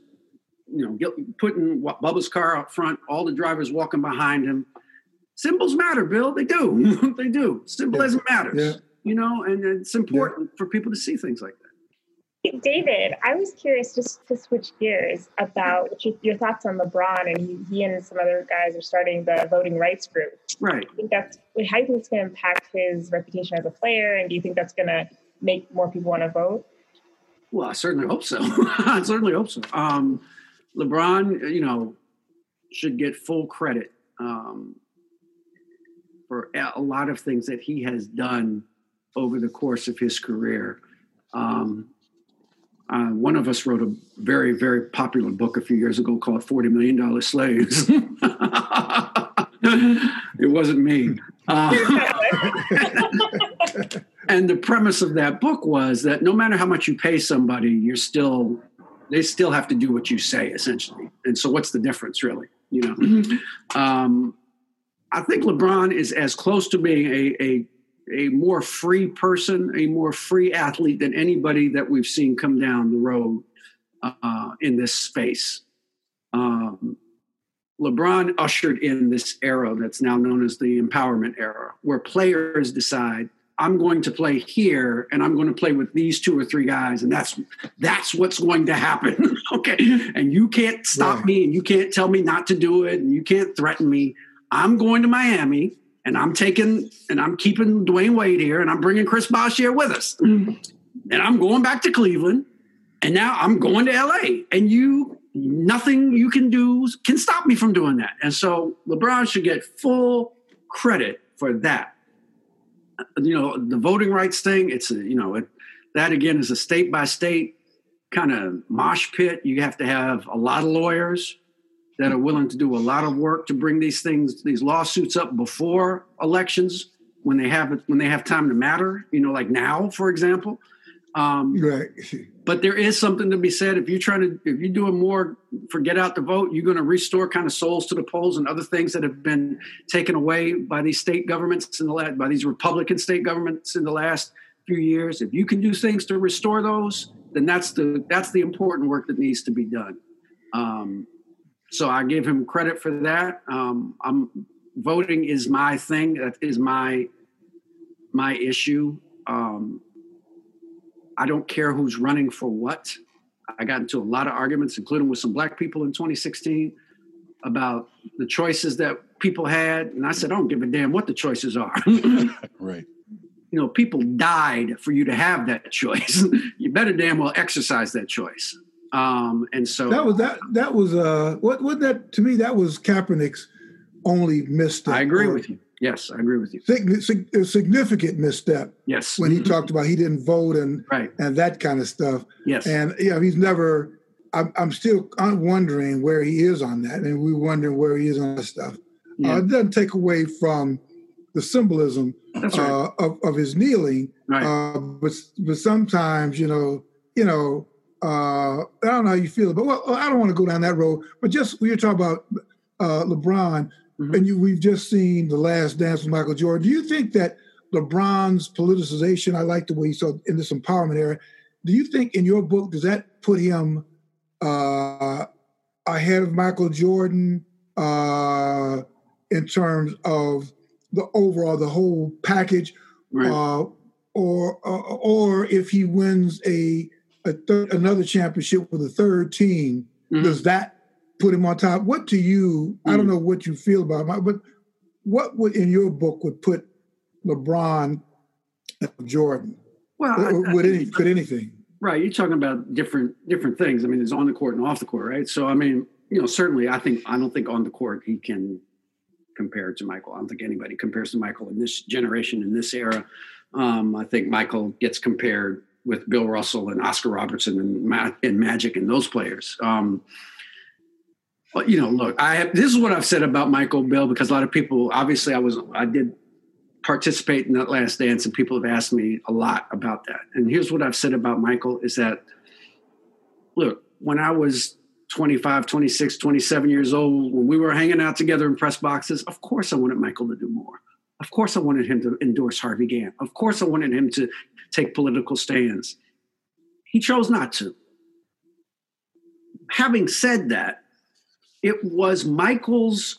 you know, get, putting Bubba's car out front, all the drivers walking behind him. Symbols matter, Bill. They do. they do. Symbolism yeah. matters. Yeah. You know, and it's important yeah. for people to see things like that. David, I was curious just to switch gears about your thoughts on LeBron and he, he, and some other guys are starting the voting rights group. Right. I think that's how do you think it's going to impact his reputation as a player, and do you think that's going to make more people want to vote? Well, I certainly hope so. I certainly hope so. Um, LeBron, you know, should get full credit um, for a lot of things that he has done over the course of his career. Um, uh, one of us wrote a very, very popular book a few years ago called $40 Million Slaves. it wasn't me. Uh, and the premise of that book was that no matter how much you pay somebody, you're still, they still have to do what you say, essentially. And so, what's the difference, really? You know, um, I think LeBron is as close to being a, a a more free person, a more free athlete than anybody that we've seen come down the road uh, in this space. Um, LeBron ushered in this era that's now known as the empowerment era, where players decide, I'm going to play here and I'm going to play with these two or three guys, and that's that's what's going to happen. okay. And you can't stop me and you can't tell me not to do it and you can't threaten me. I'm going to Miami and I'm taking and I'm keeping Dwyane Wade here, and I'm bringing Chris Bosh here with us, mm-hmm. and I'm going back to Cleveland, and now I'm going to LA, and you nothing you can do can stop me from doing that. And so LeBron should get full credit for that. You know, the voting rights thing, it's a, you know, it, that again is a state by state kind of mosh pit. You have to have a lot of lawyers that are willing to do a lot of work to bring these things, these lawsuits up before elections when they have when they have time to matter. You know, like now, for example. Um, right. But there is something to be said if you're trying to if you're doing more for get out the vote, you're going to restore kind of souls to the polls and other things that have been taken away by these state governments in the last by these Republican state governments in the last few years. If you can do things to restore those, then that's the that's the important work that needs to be done. Um, so I give him credit for that. Um, I'm voting is my thing. That is my my issue. Um, I don't care who's running for what. I got into a lot of arguments, including with some black people in 2016, about the choices that people had, and I said, I don't give a damn what the choices are. right. You know, people died for you to have that choice. you better damn well exercise that choice. Um, and so that was that that was uh what what that to me that was Kaepernick's only misstep. I agree with you. Yes, I agree with you. Sig- a significant misstep. Yes, when he talked about he didn't vote and right. and that kind of stuff. Yes, and you know he's never. I'm, I'm still I'm wondering where he is on that, and we're wondering where he is on that stuff. Yeah. Uh, it doesn't take away from the symbolism right. uh, of, of his kneeling, right. uh, but but sometimes you know you know uh, I don't know how you feel, but well, I don't want to go down that road. But just when you're talking about uh, LeBron, mm-hmm. and you, we've just seen the Last Dance with Michael Jordan. Do you think that LeBron's politicization? I like the way he saw in this empowerment era. Do you think in your book does that put him uh, ahead of Michael Jordan uh, in terms of the overall, the whole package, right. Uh, or uh, or if he wins a a third, another championship with a third team, mm-hmm. does that put him on top? What to you? Mm-hmm. I don't mm. know what you feel about him, but what would in your book would put LeBron and Jordan? Well, or, I, would any could anything? Right, you're talking about different different things. I mean, it's on the court and off the court, right? So, I mean, you know, certainly, I think I don't think on the court he can compare to Michael. I don't think anybody compares to Michael in this generation in this era. Um, I think Michael gets compared with Bill Russell and Oscar Robertson and, Ma- and Magic and those players. Um, you know, look, I have, this is what I've said about Michael Bill because a lot of people, obviously, I was I did participate in that last dance, and people have asked me a lot about that. And here's what I've said about Michael is that, look, when I was 25, 26, 27 years old, when we were hanging out together in press boxes, of course I wanted Michael to do more. Of course I wanted him to endorse Harvey Gantt. Of course I wanted him to take political stands. He chose not to. Having said that, it was Michael's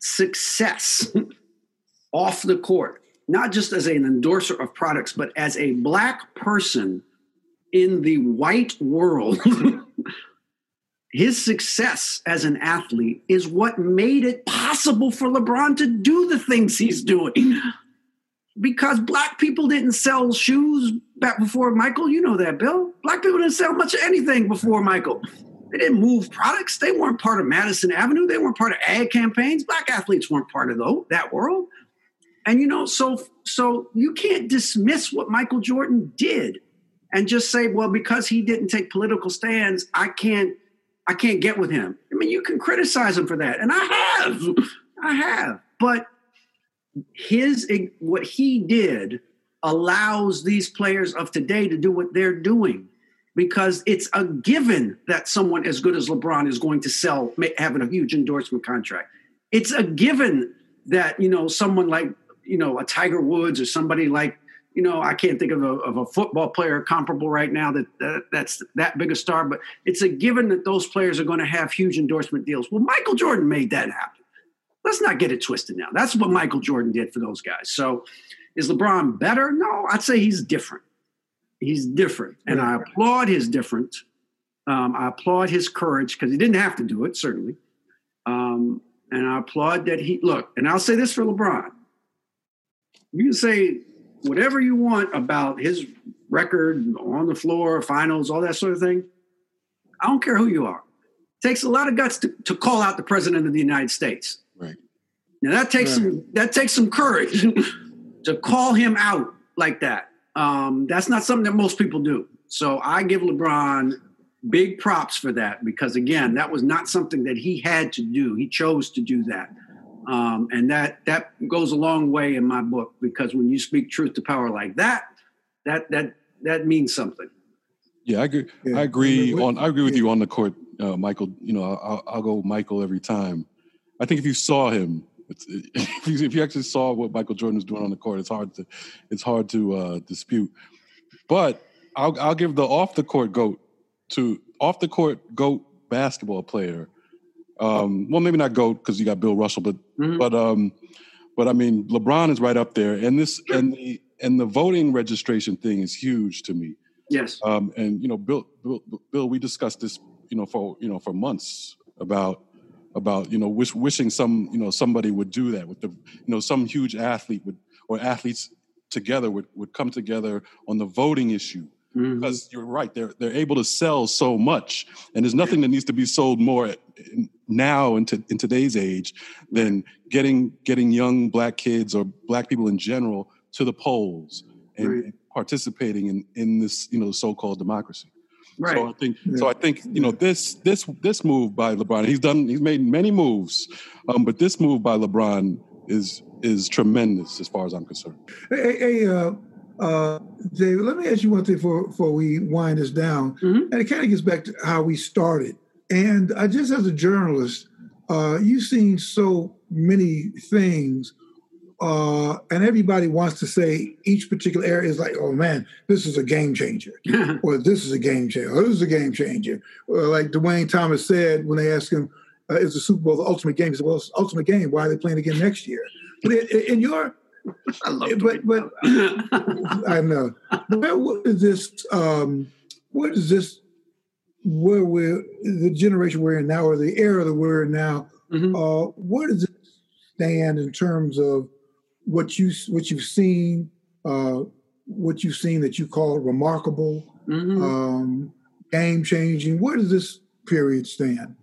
success off the court, not just as an endorser of products, but as a black person in the white world, his success as an athlete is what made it possible for LeBron to do the things he's doing. Because black people didn't sell shoes back before Michael. You know that, Bill. Black people didn't sell much of anything before Michael. They didn't move products. They weren't part of Madison Avenue. They weren't part of ad campaigns. Black athletes weren't part of that world. And you know, so so you can't dismiss what Michael Jordan did and just say, well, because he didn't take political stands, I can't I can't get with him. I mean, you can criticize him for that, and I have, I have. But his what he did allows these players of today to do what they're doing because it's a given that someone as good as LeBron is going to sell, having a huge endorsement contract. It's a given that you know someone like you know a Tiger Woods or somebody like you know I can't think of a, of a football player comparable right now that, that that's that big a star, but it's a given that those players are going to have huge endorsement deals. Well, Michael Jordan made that happen. Let's not get it twisted now. That's what Michael Jordan did for those guys. So is LeBron better? No, I'd say he's different. He's different, and I applaud his difference. Um, I applaud his courage because he didn't have to do it, certainly. Um, and I applaud that he look. And I'll say this for LeBron: you can say whatever you want about his record on the floor, finals, all that sort of thing. I don't care who you are. It takes a lot of guts to, to call out the president of the United States. Right. Now that takes right. some that takes some courage to call him out like that. Um, that's not something that most people do. So I give LeBron big props for that because again, that was not something that he had to do. He chose to do that. Um, and that that goes a long way in my book because when you speak truth to power like that, that that that means something. Yeah, I agree. Yeah. I agree on. I agree with you on the court, uh, Michael. You know, I'll, I'll, go Michael every time. I think if you saw him, if, you, if you actually saw what Michael Jordan was doing on the court, it's hard to it's hard to uh, dispute. But I'll I'll give the off the court goat to off the court goat basketball player um, well, maybe not GOAT because you got Bill Russell, but mm-hmm. but um, but I mean LeBron is right up there, and this and the and the voting registration thing is huge to me. Yes. Um, and you know, Bill, Bill, Bill, we discussed this, you know, for you know for months about about you know wish, wishing some you know somebody would do that with the you know some huge athlete would or athletes together would would come together on the voting issue mm-hmm. because you're right they're they're able to sell so much and there's nothing that needs to be sold more now in, to, in today's age than getting getting young black kids or black people in general to the polls and, right. and participating in in this you know so-called democracy Right. So I think yeah. so I think you know this this this move by LeBron. He's done he's made many moves, um, but this move by LeBron is is tremendous as far as I'm concerned. Hey, hey uh, uh, David, let me ask you one thing before, before we wind this down. Mm-hmm. And it kind of gets back to how we started. And I just, as a journalist, uh, you've seen so many things, uh, and everybody wants to say each particular area is like, oh man, this is a game changer, or this is a game changer, or this is a game changer. Or like Duane Thomas said when they asked him, uh, "Is the Super Bowl the ultimate game?" He said, "Well, it's the ultimate game. Why are they playing again next year?" But in your I love but but I know. What is this? Um, what is this? Where we're the generation we're in now, or the era that we're in now? Mm-hmm. Uh, where does it stand in terms of what you what you've seen? Uh, what you've seen that you call remarkable, mm-hmm. um, game changing. Where does this period stand?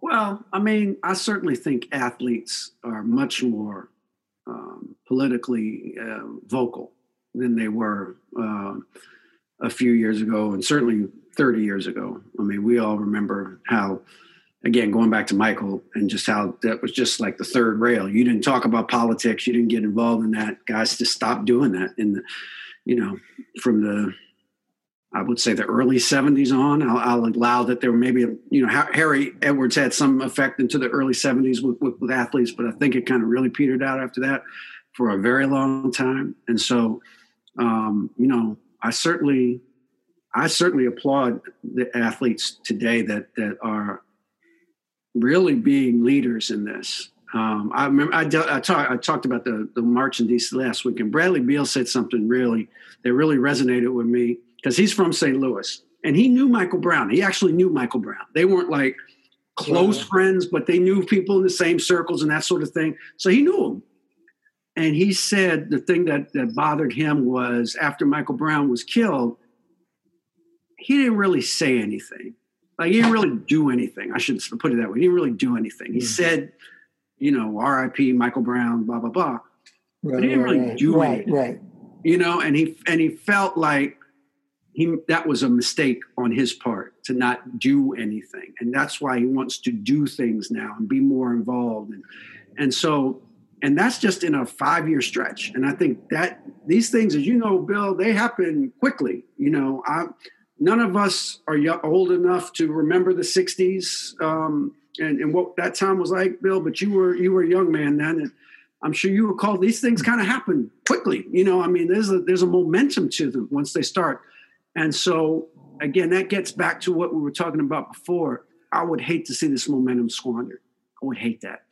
Well, I mean, I certainly think athletes are much more um, politically uh, vocal than they were uh, a few years ago, and certainly 30 years ago. I mean, we all remember how, again, going back to Michael, and just how that was just like the third rail. You didn't talk about politics, you didn't get involved in that. Guys just stopped doing that in the, you know, from the I would say the early 70s on. I'll, I'll, allow that there were maybe, you know, Harry Edwards had some effect into the early 70s with, with, with, athletes, but I think it kind of really petered out after that for a very long time. And so, um, you know, I certainly, I certainly applaud the athletes today that that are really being leaders in this. Um, I remember I, I, talk, I, talked about the, the march in DC last week, and Bradley Beal said something really that really resonated with me because he's from St. Louis and he knew Michael Brown. He actually knew Michael Brown. They weren't like close wow. friends, but they knew people in the same circles and that sort of thing. So he knew him. And he said the thing that, that bothered him was after Michael Brown was killed, he didn't really say anything. Like he didn't really do anything. I should put it that way. He didn't really do anything. He mm-hmm. said, you know, R.I.P. Michael Brown, blah blah blah. Right, but he didn't really right, do right, anything. Right. You know, and he and he felt like he that was a mistake on his part to not do anything, and that's why he wants to do things now and be more involved. And and so and that's just in a five year stretch. And I think that these things, as you know, Bill, they happen quickly. You know, I none of us are old enough to remember the 60s um, and, and, what that time was like bill but you were you were a young man then and i'm sure you recall these things kind of happen quickly you know i mean there's a there's a momentum to them once they start. And so again that gets back to what we were talking about before. I would hate to see this momentum squandered i would hate that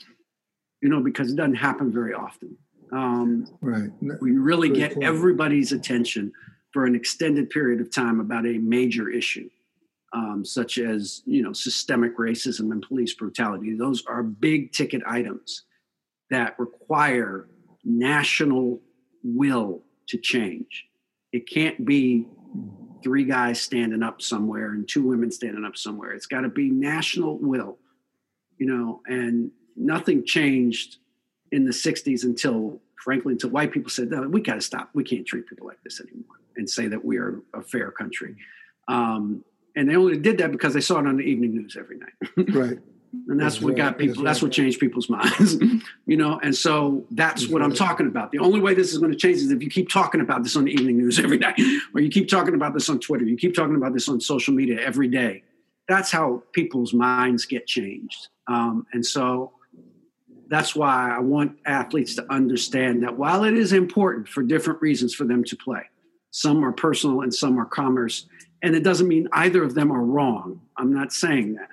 you know because it doesn't happen very often. Um, right. we really get everybody's attention for an extended period of time about a major issue, um, such as you know systemic racism and police brutality. Those are big ticket items that require national will to change. It can't be three guys standing up somewhere and two women standing up somewhere. It's got to be national will, you know, and nothing changed in the 60s until, frankly, until white people said, no, we got to stop. We can't treat people like this anymore and say that we are a fair country. Um, and they only did that because they saw it on the evening news every night. right. And that's, that's what right. got people, that's, that's what changed people's minds, you know? And so that's, that's what right. I'm talking about. The only way this is going to change is if you keep talking about this on the evening news every night, or you keep talking about this on Twitter, you keep talking about this on social media every day. That's how people's minds get changed. Um, and so that's why I want athletes to understand that while it is important for different reasons for them to play, some are personal and some are commerce. And it doesn't mean either of them are wrong. I'm not saying that.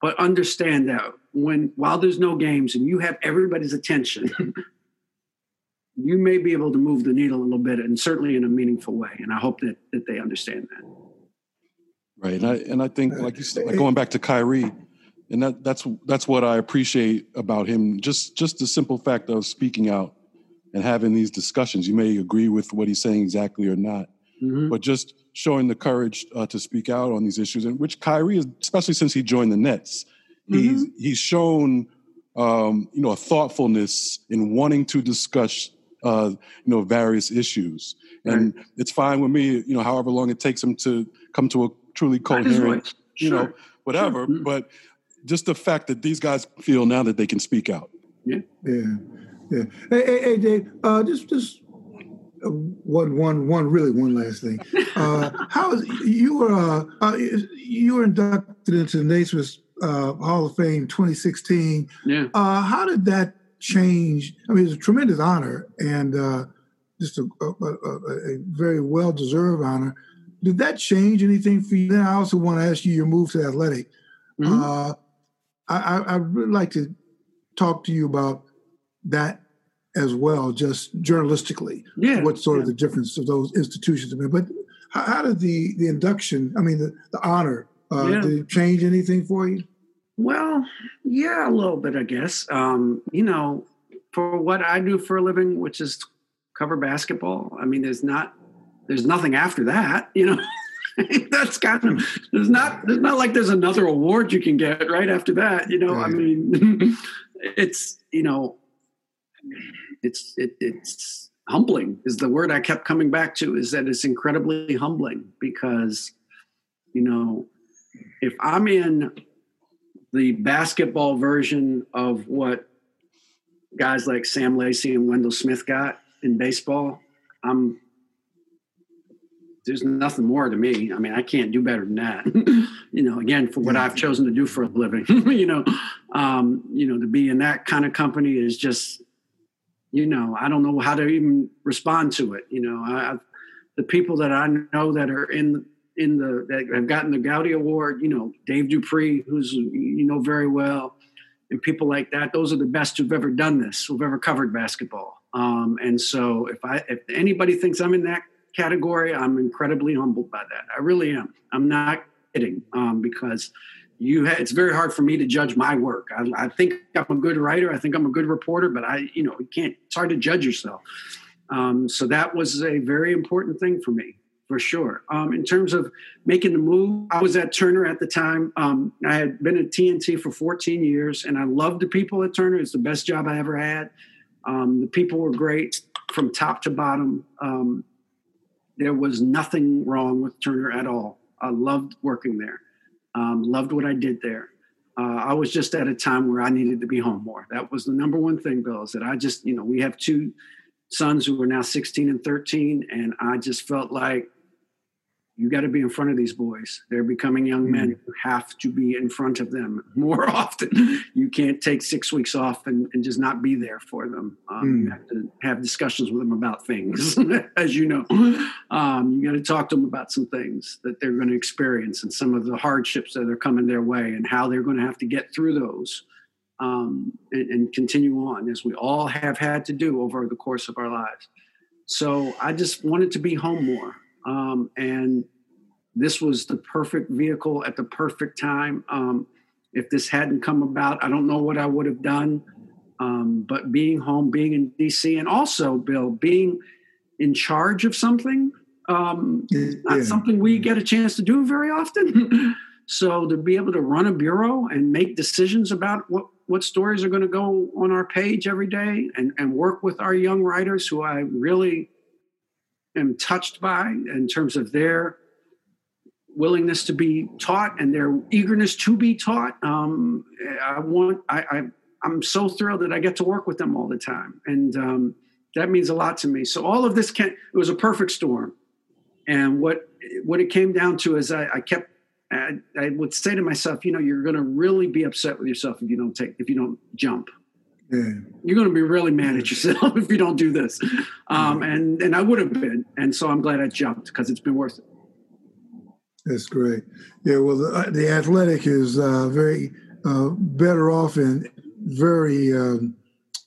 But understand that when while there's no games and you have everybody's attention, you may be able to move the needle a little bit and certainly in a meaningful way. And I hope that, that they understand that. Right. And I and I think like you said, like going back to Kyrie, and that that's that's what I appreciate about him. Just just the simple fact of speaking out and having these discussions. You may agree with what he's saying exactly or not, mm-hmm. but just showing the courage uh, to speak out on these issues, and which Kyrie, is, especially since he joined the Nets, mm-hmm. he's he's shown um, you know a thoughtfulness in wanting to discuss uh, you know various issues, and it's fine with me. You know, however long it takes him to come to a truly coherent, sure. you know, whatever. Sure. Mm-hmm. But just the fact that these guys feel now that they can speak out. Yeah. Yeah. Yeah. Hey, hey, hey Dave. Uh, just, just uh, one, one, one. Really, one last thing. Uh, how is you were uh, uh, you were inducted into the Naismith uh, Hall of Fame 2016. Yeah. Uh, how did that change? I mean, it's a tremendous honor and uh, just a, a, a, a very well deserved honor. Did that change anything for you? Then I also want to ask you your move to Athletic. Mm-hmm. Uh, I, I, would really like to talk to you about that as well, just journalistically. Yeah. What sort yeah. of the difference of those institutions have been. But how, how did the the induction, I mean, the, the honor, uh, yeah. did it change anything for you? Well, yeah, a little bit, I guess. Um, you know, for what I do for a living, which is cover basketball, I mean, there's not, there's nothing after that, you know. that's kind of there's not there's not like there's another award you can get right after that you know i mean it's you know it's it, it's humbling is the word I kept coming back to is that it's incredibly humbling because you know if I'm in the basketball version of what guys like Sam Lacy and Wendell Smith got in baseball, I'm there's nothing more to me. I mean, I can't do better than that. you know, again, for what I've chosen to do for a living, you know, um, you know, to be in that kind of company is just you know, I don't know how to even respond to it. You know, I, the people that I know that are in in the that have gotten the Gowdy Award, you know, Dave DuPree, who's you know very well, and people like that. Those are the best who've ever done this, who've ever covered basketball. Um, and so, if I if anybody thinks I'm in that category, I'm incredibly humbled by that. I really am. I'm not kidding um, because you ha- it's very hard for me to judge my work. I, I, think I'm a good writer. I think I'm a good reporter, but I, you know, you can't. It's hard to judge yourself. Um, so that was a very important thing for me, for sure. Um, in terms of making the move, I was at Turner at the time. Um, I had been at TNT for 14 years, and I loved the people at Turner. It's the best job I ever had. Um, the people were great from top to bottom. Um, there was nothing wrong with Turner at all. I loved working there. Um, loved what I did there. Uh, I was just at a time where I needed to be home more. That was the number one thing, Bill, is that I just, you know, we have two sons who are now 16 and 13, and I just felt like you got to be in front of these boys. They're becoming young men. Mm-hmm. You have to be in front of them more often. You can't take six weeks off and, and just not be there for them. Um, mm. You have to have discussions with them about things, as you know. Um, you got to talk to them about some things that they're going to experience and some of the hardships that are coming their way and how they're going to have to get through those um, and, and continue on, as we all have had to do over the course of our lives. So I just wanted to be home more. Um, and this was the perfect vehicle at the perfect time. Um, if this hadn't come about, I don't know what I would have done. Um, but being home, being in DC, and also, Bill, being in charge of something, um, yeah. not something we get a chance to do very often. so to be able to run a bureau and make decisions about what what stories are going to go on our page every day and, and work with our young writers who I really am touched by in terms of their willingness to be taught and their eagerness to be taught. Um, I want, I, I, am so thrilled that I get to work with them all the time. And um, that means a lot to me. So all of this can, it was a perfect storm. And what, what it came down to is I, I kept, I, I would say to myself, you know, you're going to really be upset with yourself if you don't take, if you don't jump. Yeah. You're going to be really mad at yourself if you don't do this. Um, and, and I would have been. And so I'm glad I jumped because it's been worth it. That's great. Yeah, well, the, uh, the Athletic is uh, very uh, better off and very, um,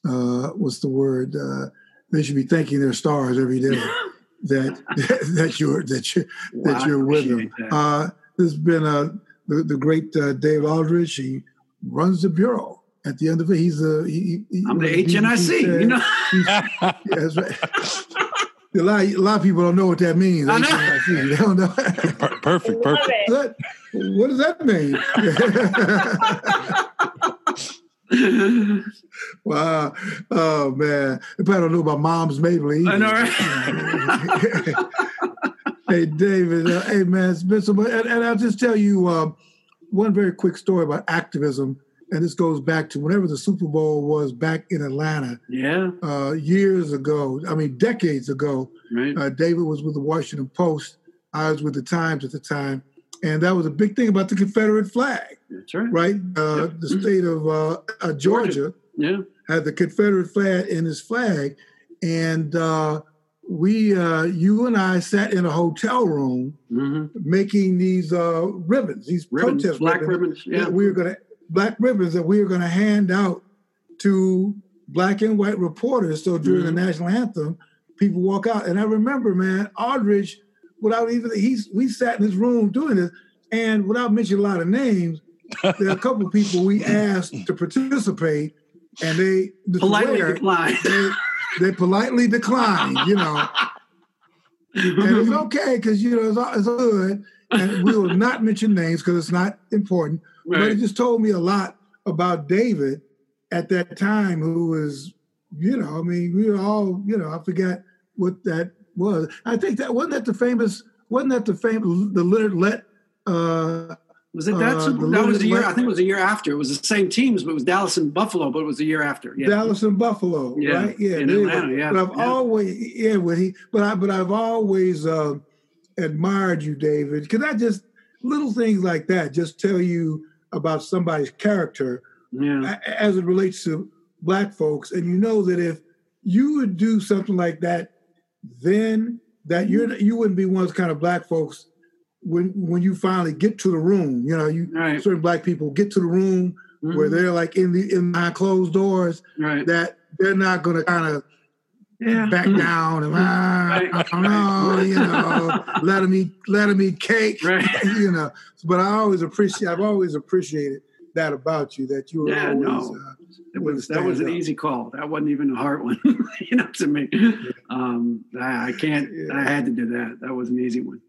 uh, what's the word? Uh, they should be thanking their stars every day that that you're that you that you're with them. Uh, there's been a the, the great Dave Aldridge. He runs the bureau at the end of it, he's a. He, he, I'm the HNIC, you know. yeah, that's right. A lot, a lot of people don't know what that means. I know. They don't know. perfect, perfect. What, what does that mean? wow. Oh man. If I don't know about mom's Maybelline. I know, right? hey David, uh, hey man, it's been so much and, and I'll just tell you uh, one very quick story about activism and this goes back to whenever the Super Bowl was back in Atlanta. Yeah. Uh, years ago, I mean, decades ago. Right. Uh, David was with the Washington Post. I was with the Times at the time, and that was a big thing about the Confederate flag. That's right. Right. Uh, yep. The state of uh, uh, Georgia. Yeah. Had the Confederate flag in his flag, and uh, we, you and I, sat in a hotel room mm-hmm. making these ribbons, these ribbons, protest black ribbons. ribbons yeah. we were going to black ribbons that we are going to hand out to black and white reporters. So during mm-hmm. the national anthem, people walk out. And I remember, man, Aldridge, without even he's we sat in his room doing this, and without mentioning a lot of names, there are a couple of people we asked to participate, and they politely declined. They, they politely declined, you know. and it's okay because you know it's, it's good, and we will not mention names because it's not important. Right. But it just told me a lot about David at that time, who was, you know, I mean, we were all, you know, I forgot what that was. I think that wasn't that the famous, wasn't that the famous, the Leonard Lett. Uh, was it that? Uh, that was a year. I think it was a year after. It was the same teams, but it was Dallas and Buffalo. But it was the year after. Yeah. Dallas and Buffalo, yeah. right? Yeah, in Atlanta. Yeah. But I've yeah. always, yeah, with he, but I, but I've always uh, admired you, David, because I just little things like that just tell you about somebody's character yeah. as it relates to black folks. And you know that if you would do something like that, then that you're you wouldn't be one of those kind of black folks when when you finally get to the room. You know, you right. certain black people get to the room mm-hmm. where they're like in the in behind closed doors. Right. That they're not going to kind of yeah. back mm. down and ah, right. I don't know, you know, let him eat, let him eat cake, right. you know. But I always appreciate, I've always appreciated that about you that you were yeah, always. No. Uh, it was that was an up. easy call. That wasn't even a hard one, you know, to me. Um, I, I can't. Yeah. I had to do that. That was an easy one.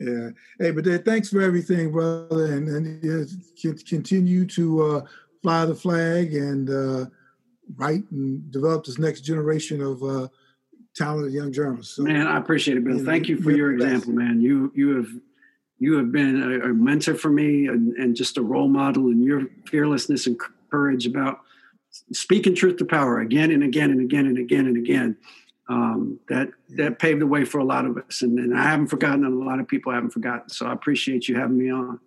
Yeah. Hey, but uh, thanks for everything, brother, and and uh, continue to uh, fly the flag and uh, write and develop this next generation of uh, talented young journalists. So, man, I appreciate it, Bill. You Thank you for your example, man. You you have you have been a, a mentor for me and, and just a role model, in your fearlessness and courage about speaking truth to power again and again and again and again and again. Um, that that paved the way for a lot of us, and, and I haven't forgotten, and a lot of people haven't forgotten. So I appreciate you having me on.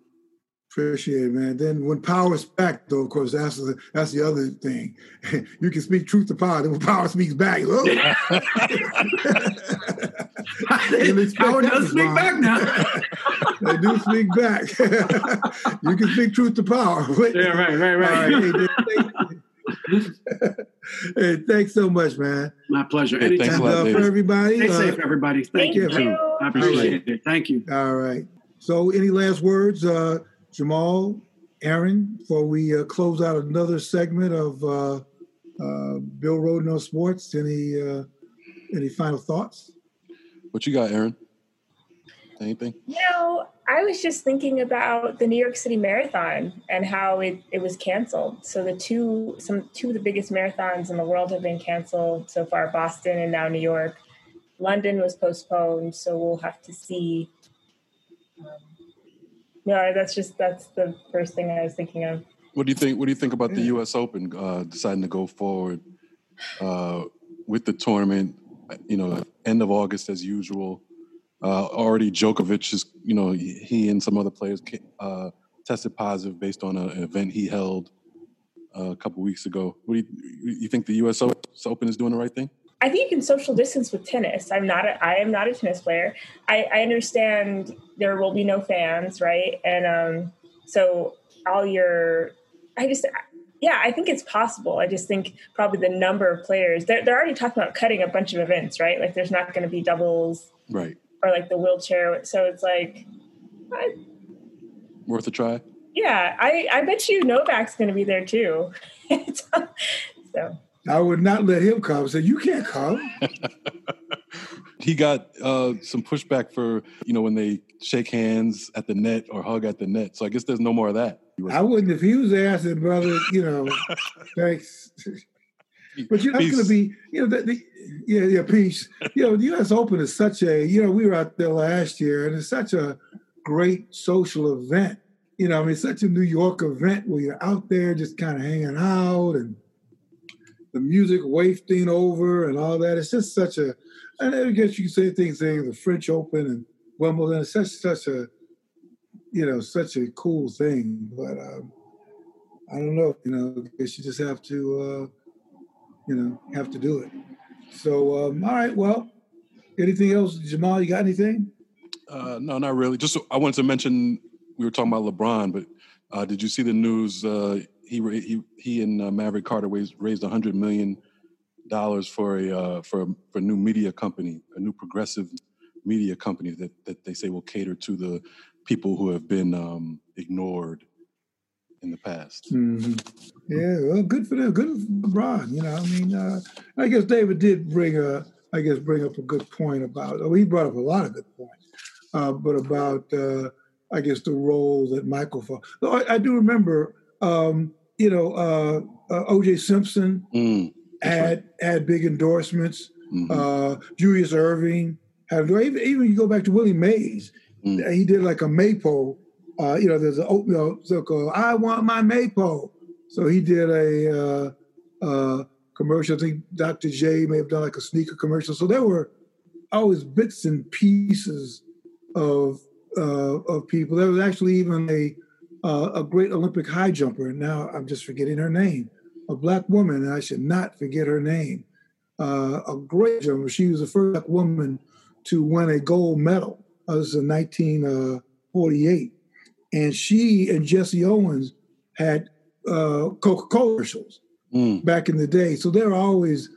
Appreciate it, man. Then when power's back, though, of course, that's the that's the other thing. you can speak truth to power. Then when power speaks back, oh. power does speak back now. they do speak back. you can speak truth to power. yeah, right, right, right. hey, thanks so much, man. My pleasure. Hey, thanks a lot, uh, for everybody. Stay uh, safe, everybody. Thank, Thank you. you. I appreciate right. it. Thank you. All right. So, any last words, uh, Jamal, Aaron, before we uh, close out another segment of uh, uh, Bill Rhoden on Sports? Any any final thoughts? What you got, Aaron? Anything? You know, I was just thinking about the New York City Marathon and how it, it was canceled. So the two some two of the biggest marathons in the world have been canceled so far, Boston and now New York. London was postponed, so we'll have to see. Um, no, that's just that's the first thing I was thinking of. What do you think? What do you think about the U.S. Open uh, deciding to go forward uh, with the tournament? You know, end of August as usual. Uh, already Djokovic is, you know, he and some other players uh, tested positive based on a, an event he held uh, a couple weeks ago. What do you, you think the U.S. Open is doing the right thing? I think you can social distance with tennis. I'm not. A, I am not a tennis player. I, I understand there will be no fans, right? And um, so all your, I just, yeah, I think it's possible. I just think probably the number of players they're they're already talking about cutting a bunch of events, right? Like there's not going to be doubles, right? or like the wheelchair. So it's like I, worth a try. Yeah, I I bet you Novak's going to be there too. so I would not let him come. I said you can't come. he got uh, some pushback for you know when they shake hands at the net or hug at the net. So I guess there's no more of that. I wouldn't if he was said, brother, you know, thanks. But you're not going to be, you know, the, the, yeah, yeah, peace. You know, the U.S. Open is such a, you know, we were out there last year, and it's such a great social event. You know, I mean, such a New York event where you're out there just kind of hanging out and the music wafting over and all that. It's just such a, and I guess you can say things like the French Open and Wimbledon. It's such such a, you know, such a cool thing. But um, I don't know. You know, I guess you just have to, uh, you know, have to do it. So, um, all right. Well, anything else, Jamal? You got anything? Uh, no, not really. Just I wanted to mention we were talking about LeBron, but uh, did you see the news? Uh, he he he and uh, Maverick Carter raised raised a hundred million dollars for a uh, for for a new media company, a new progressive media company that that they say will cater to the people who have been um, ignored in the past. Mm-hmm. Yeah, well, good for them. Good for LeBron. You know, I mean, uh, I guess David did bring a, I guess, bring up a good point about. Oh, he brought up a lot of good points, uh, but about, uh, I guess, the role that Michael. Though I, I, do remember, um, you know, uh, uh, O.J. Simpson mm, had right. had big endorsements. Mm-hmm. Uh, Julius Erving had even, even you go back to Willie Mays. Mm. He did like a Maypo uh, you know, there's an oatmeal so called I want my Maypo. So he did a uh, uh, commercial. I think Dr. J may have done like a sneaker commercial. So there were always bits and pieces of uh, of people. There was actually even a uh, a great Olympic high jumper, and now I'm just forgetting her name. A black woman, and I should not forget her name. Uh, a great jumper. She was the first black woman to win a gold medal. Uh, this is in 1948 and she and Jesse Owens had uh, Coca-Cola commercials mm. back in the day. So there are always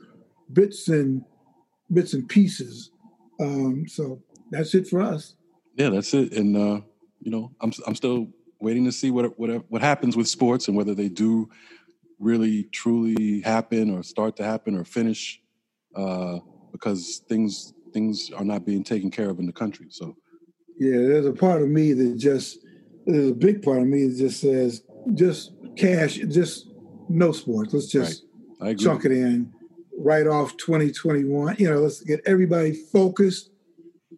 bits and bits and pieces. Um, so that's it for us. Yeah, that's it. And uh, you know, I'm I'm still waiting to see what what what happens with sports and whether they do really truly happen or start to happen or finish uh, because things things are not being taken care of in the country. So yeah, there's a part of me that just there's a big part of me that just says just cash, just no sports. Let's just right. chunk it in, right off 2021. You know, let's get everybody focused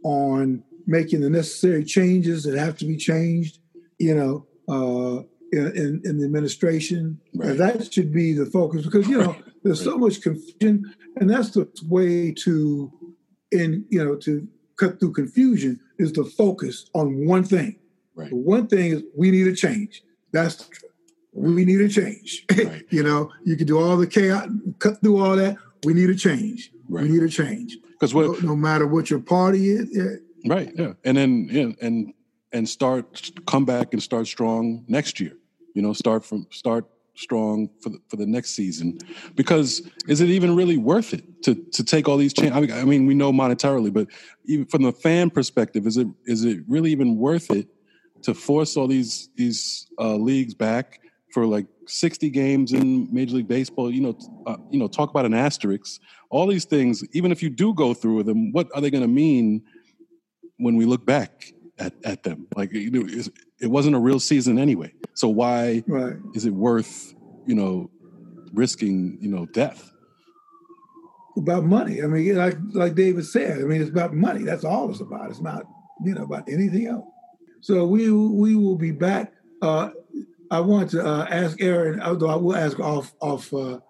on making the necessary changes that have to be changed. You know, uh, in, in, the administration, right. that should be the focus because you know there's so much confusion, and that's the way to, in you know, to cut through confusion is to focus on one thing. Right. one thing is we need a change. That's we need a change. Right. you know, you can do all the chaos, cut through all that. We need a change. Right. We need a change. Because no, no, matter what your party is. Yeah. Right. Yeah. And then yeah, and and start come back and start strong next year. You know, start from start strong for the, for the next season because is it even really worth it to to take all these changes? I mean, I mean, we know monetarily, but even from the fan perspective, is it is it really even worth it to force all these these uh, leagues back for like 60 games in Major League Baseball? You know, uh, you know, talk about an asterisk. All these things, even if you do go through with them, what are they going to mean when we look back at, at them? Like, you know, it wasn't a real season anyway. So why right. is it worth, you know, risking, you know, death? About money. I mean, like like David said, I mean, it's about money. That's all it's about. It's not, you know, about anything else. So we we will be back. Uh, I want to uh, ask Erin, although I will ask off off uh,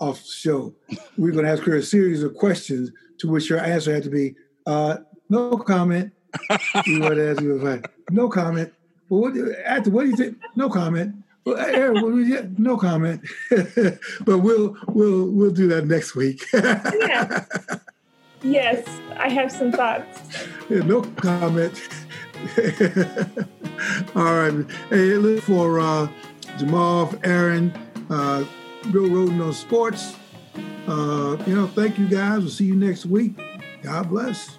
off show. We're going to ask her a series of questions to which her answer had to be uh, no comment. you want to ask you no comment. Well, what, after what do you think? No comment. Well, Erin, what you, no comment. but we'll we'll we'll do that next week. yeah. Yes, I have some thoughts. Yeah, no comment. All right. Hey, look for uh, Jamal, Aaron, uh, Bill Rhoden on sports. Uh, you know, thank you guys. We'll see you next week. God bless.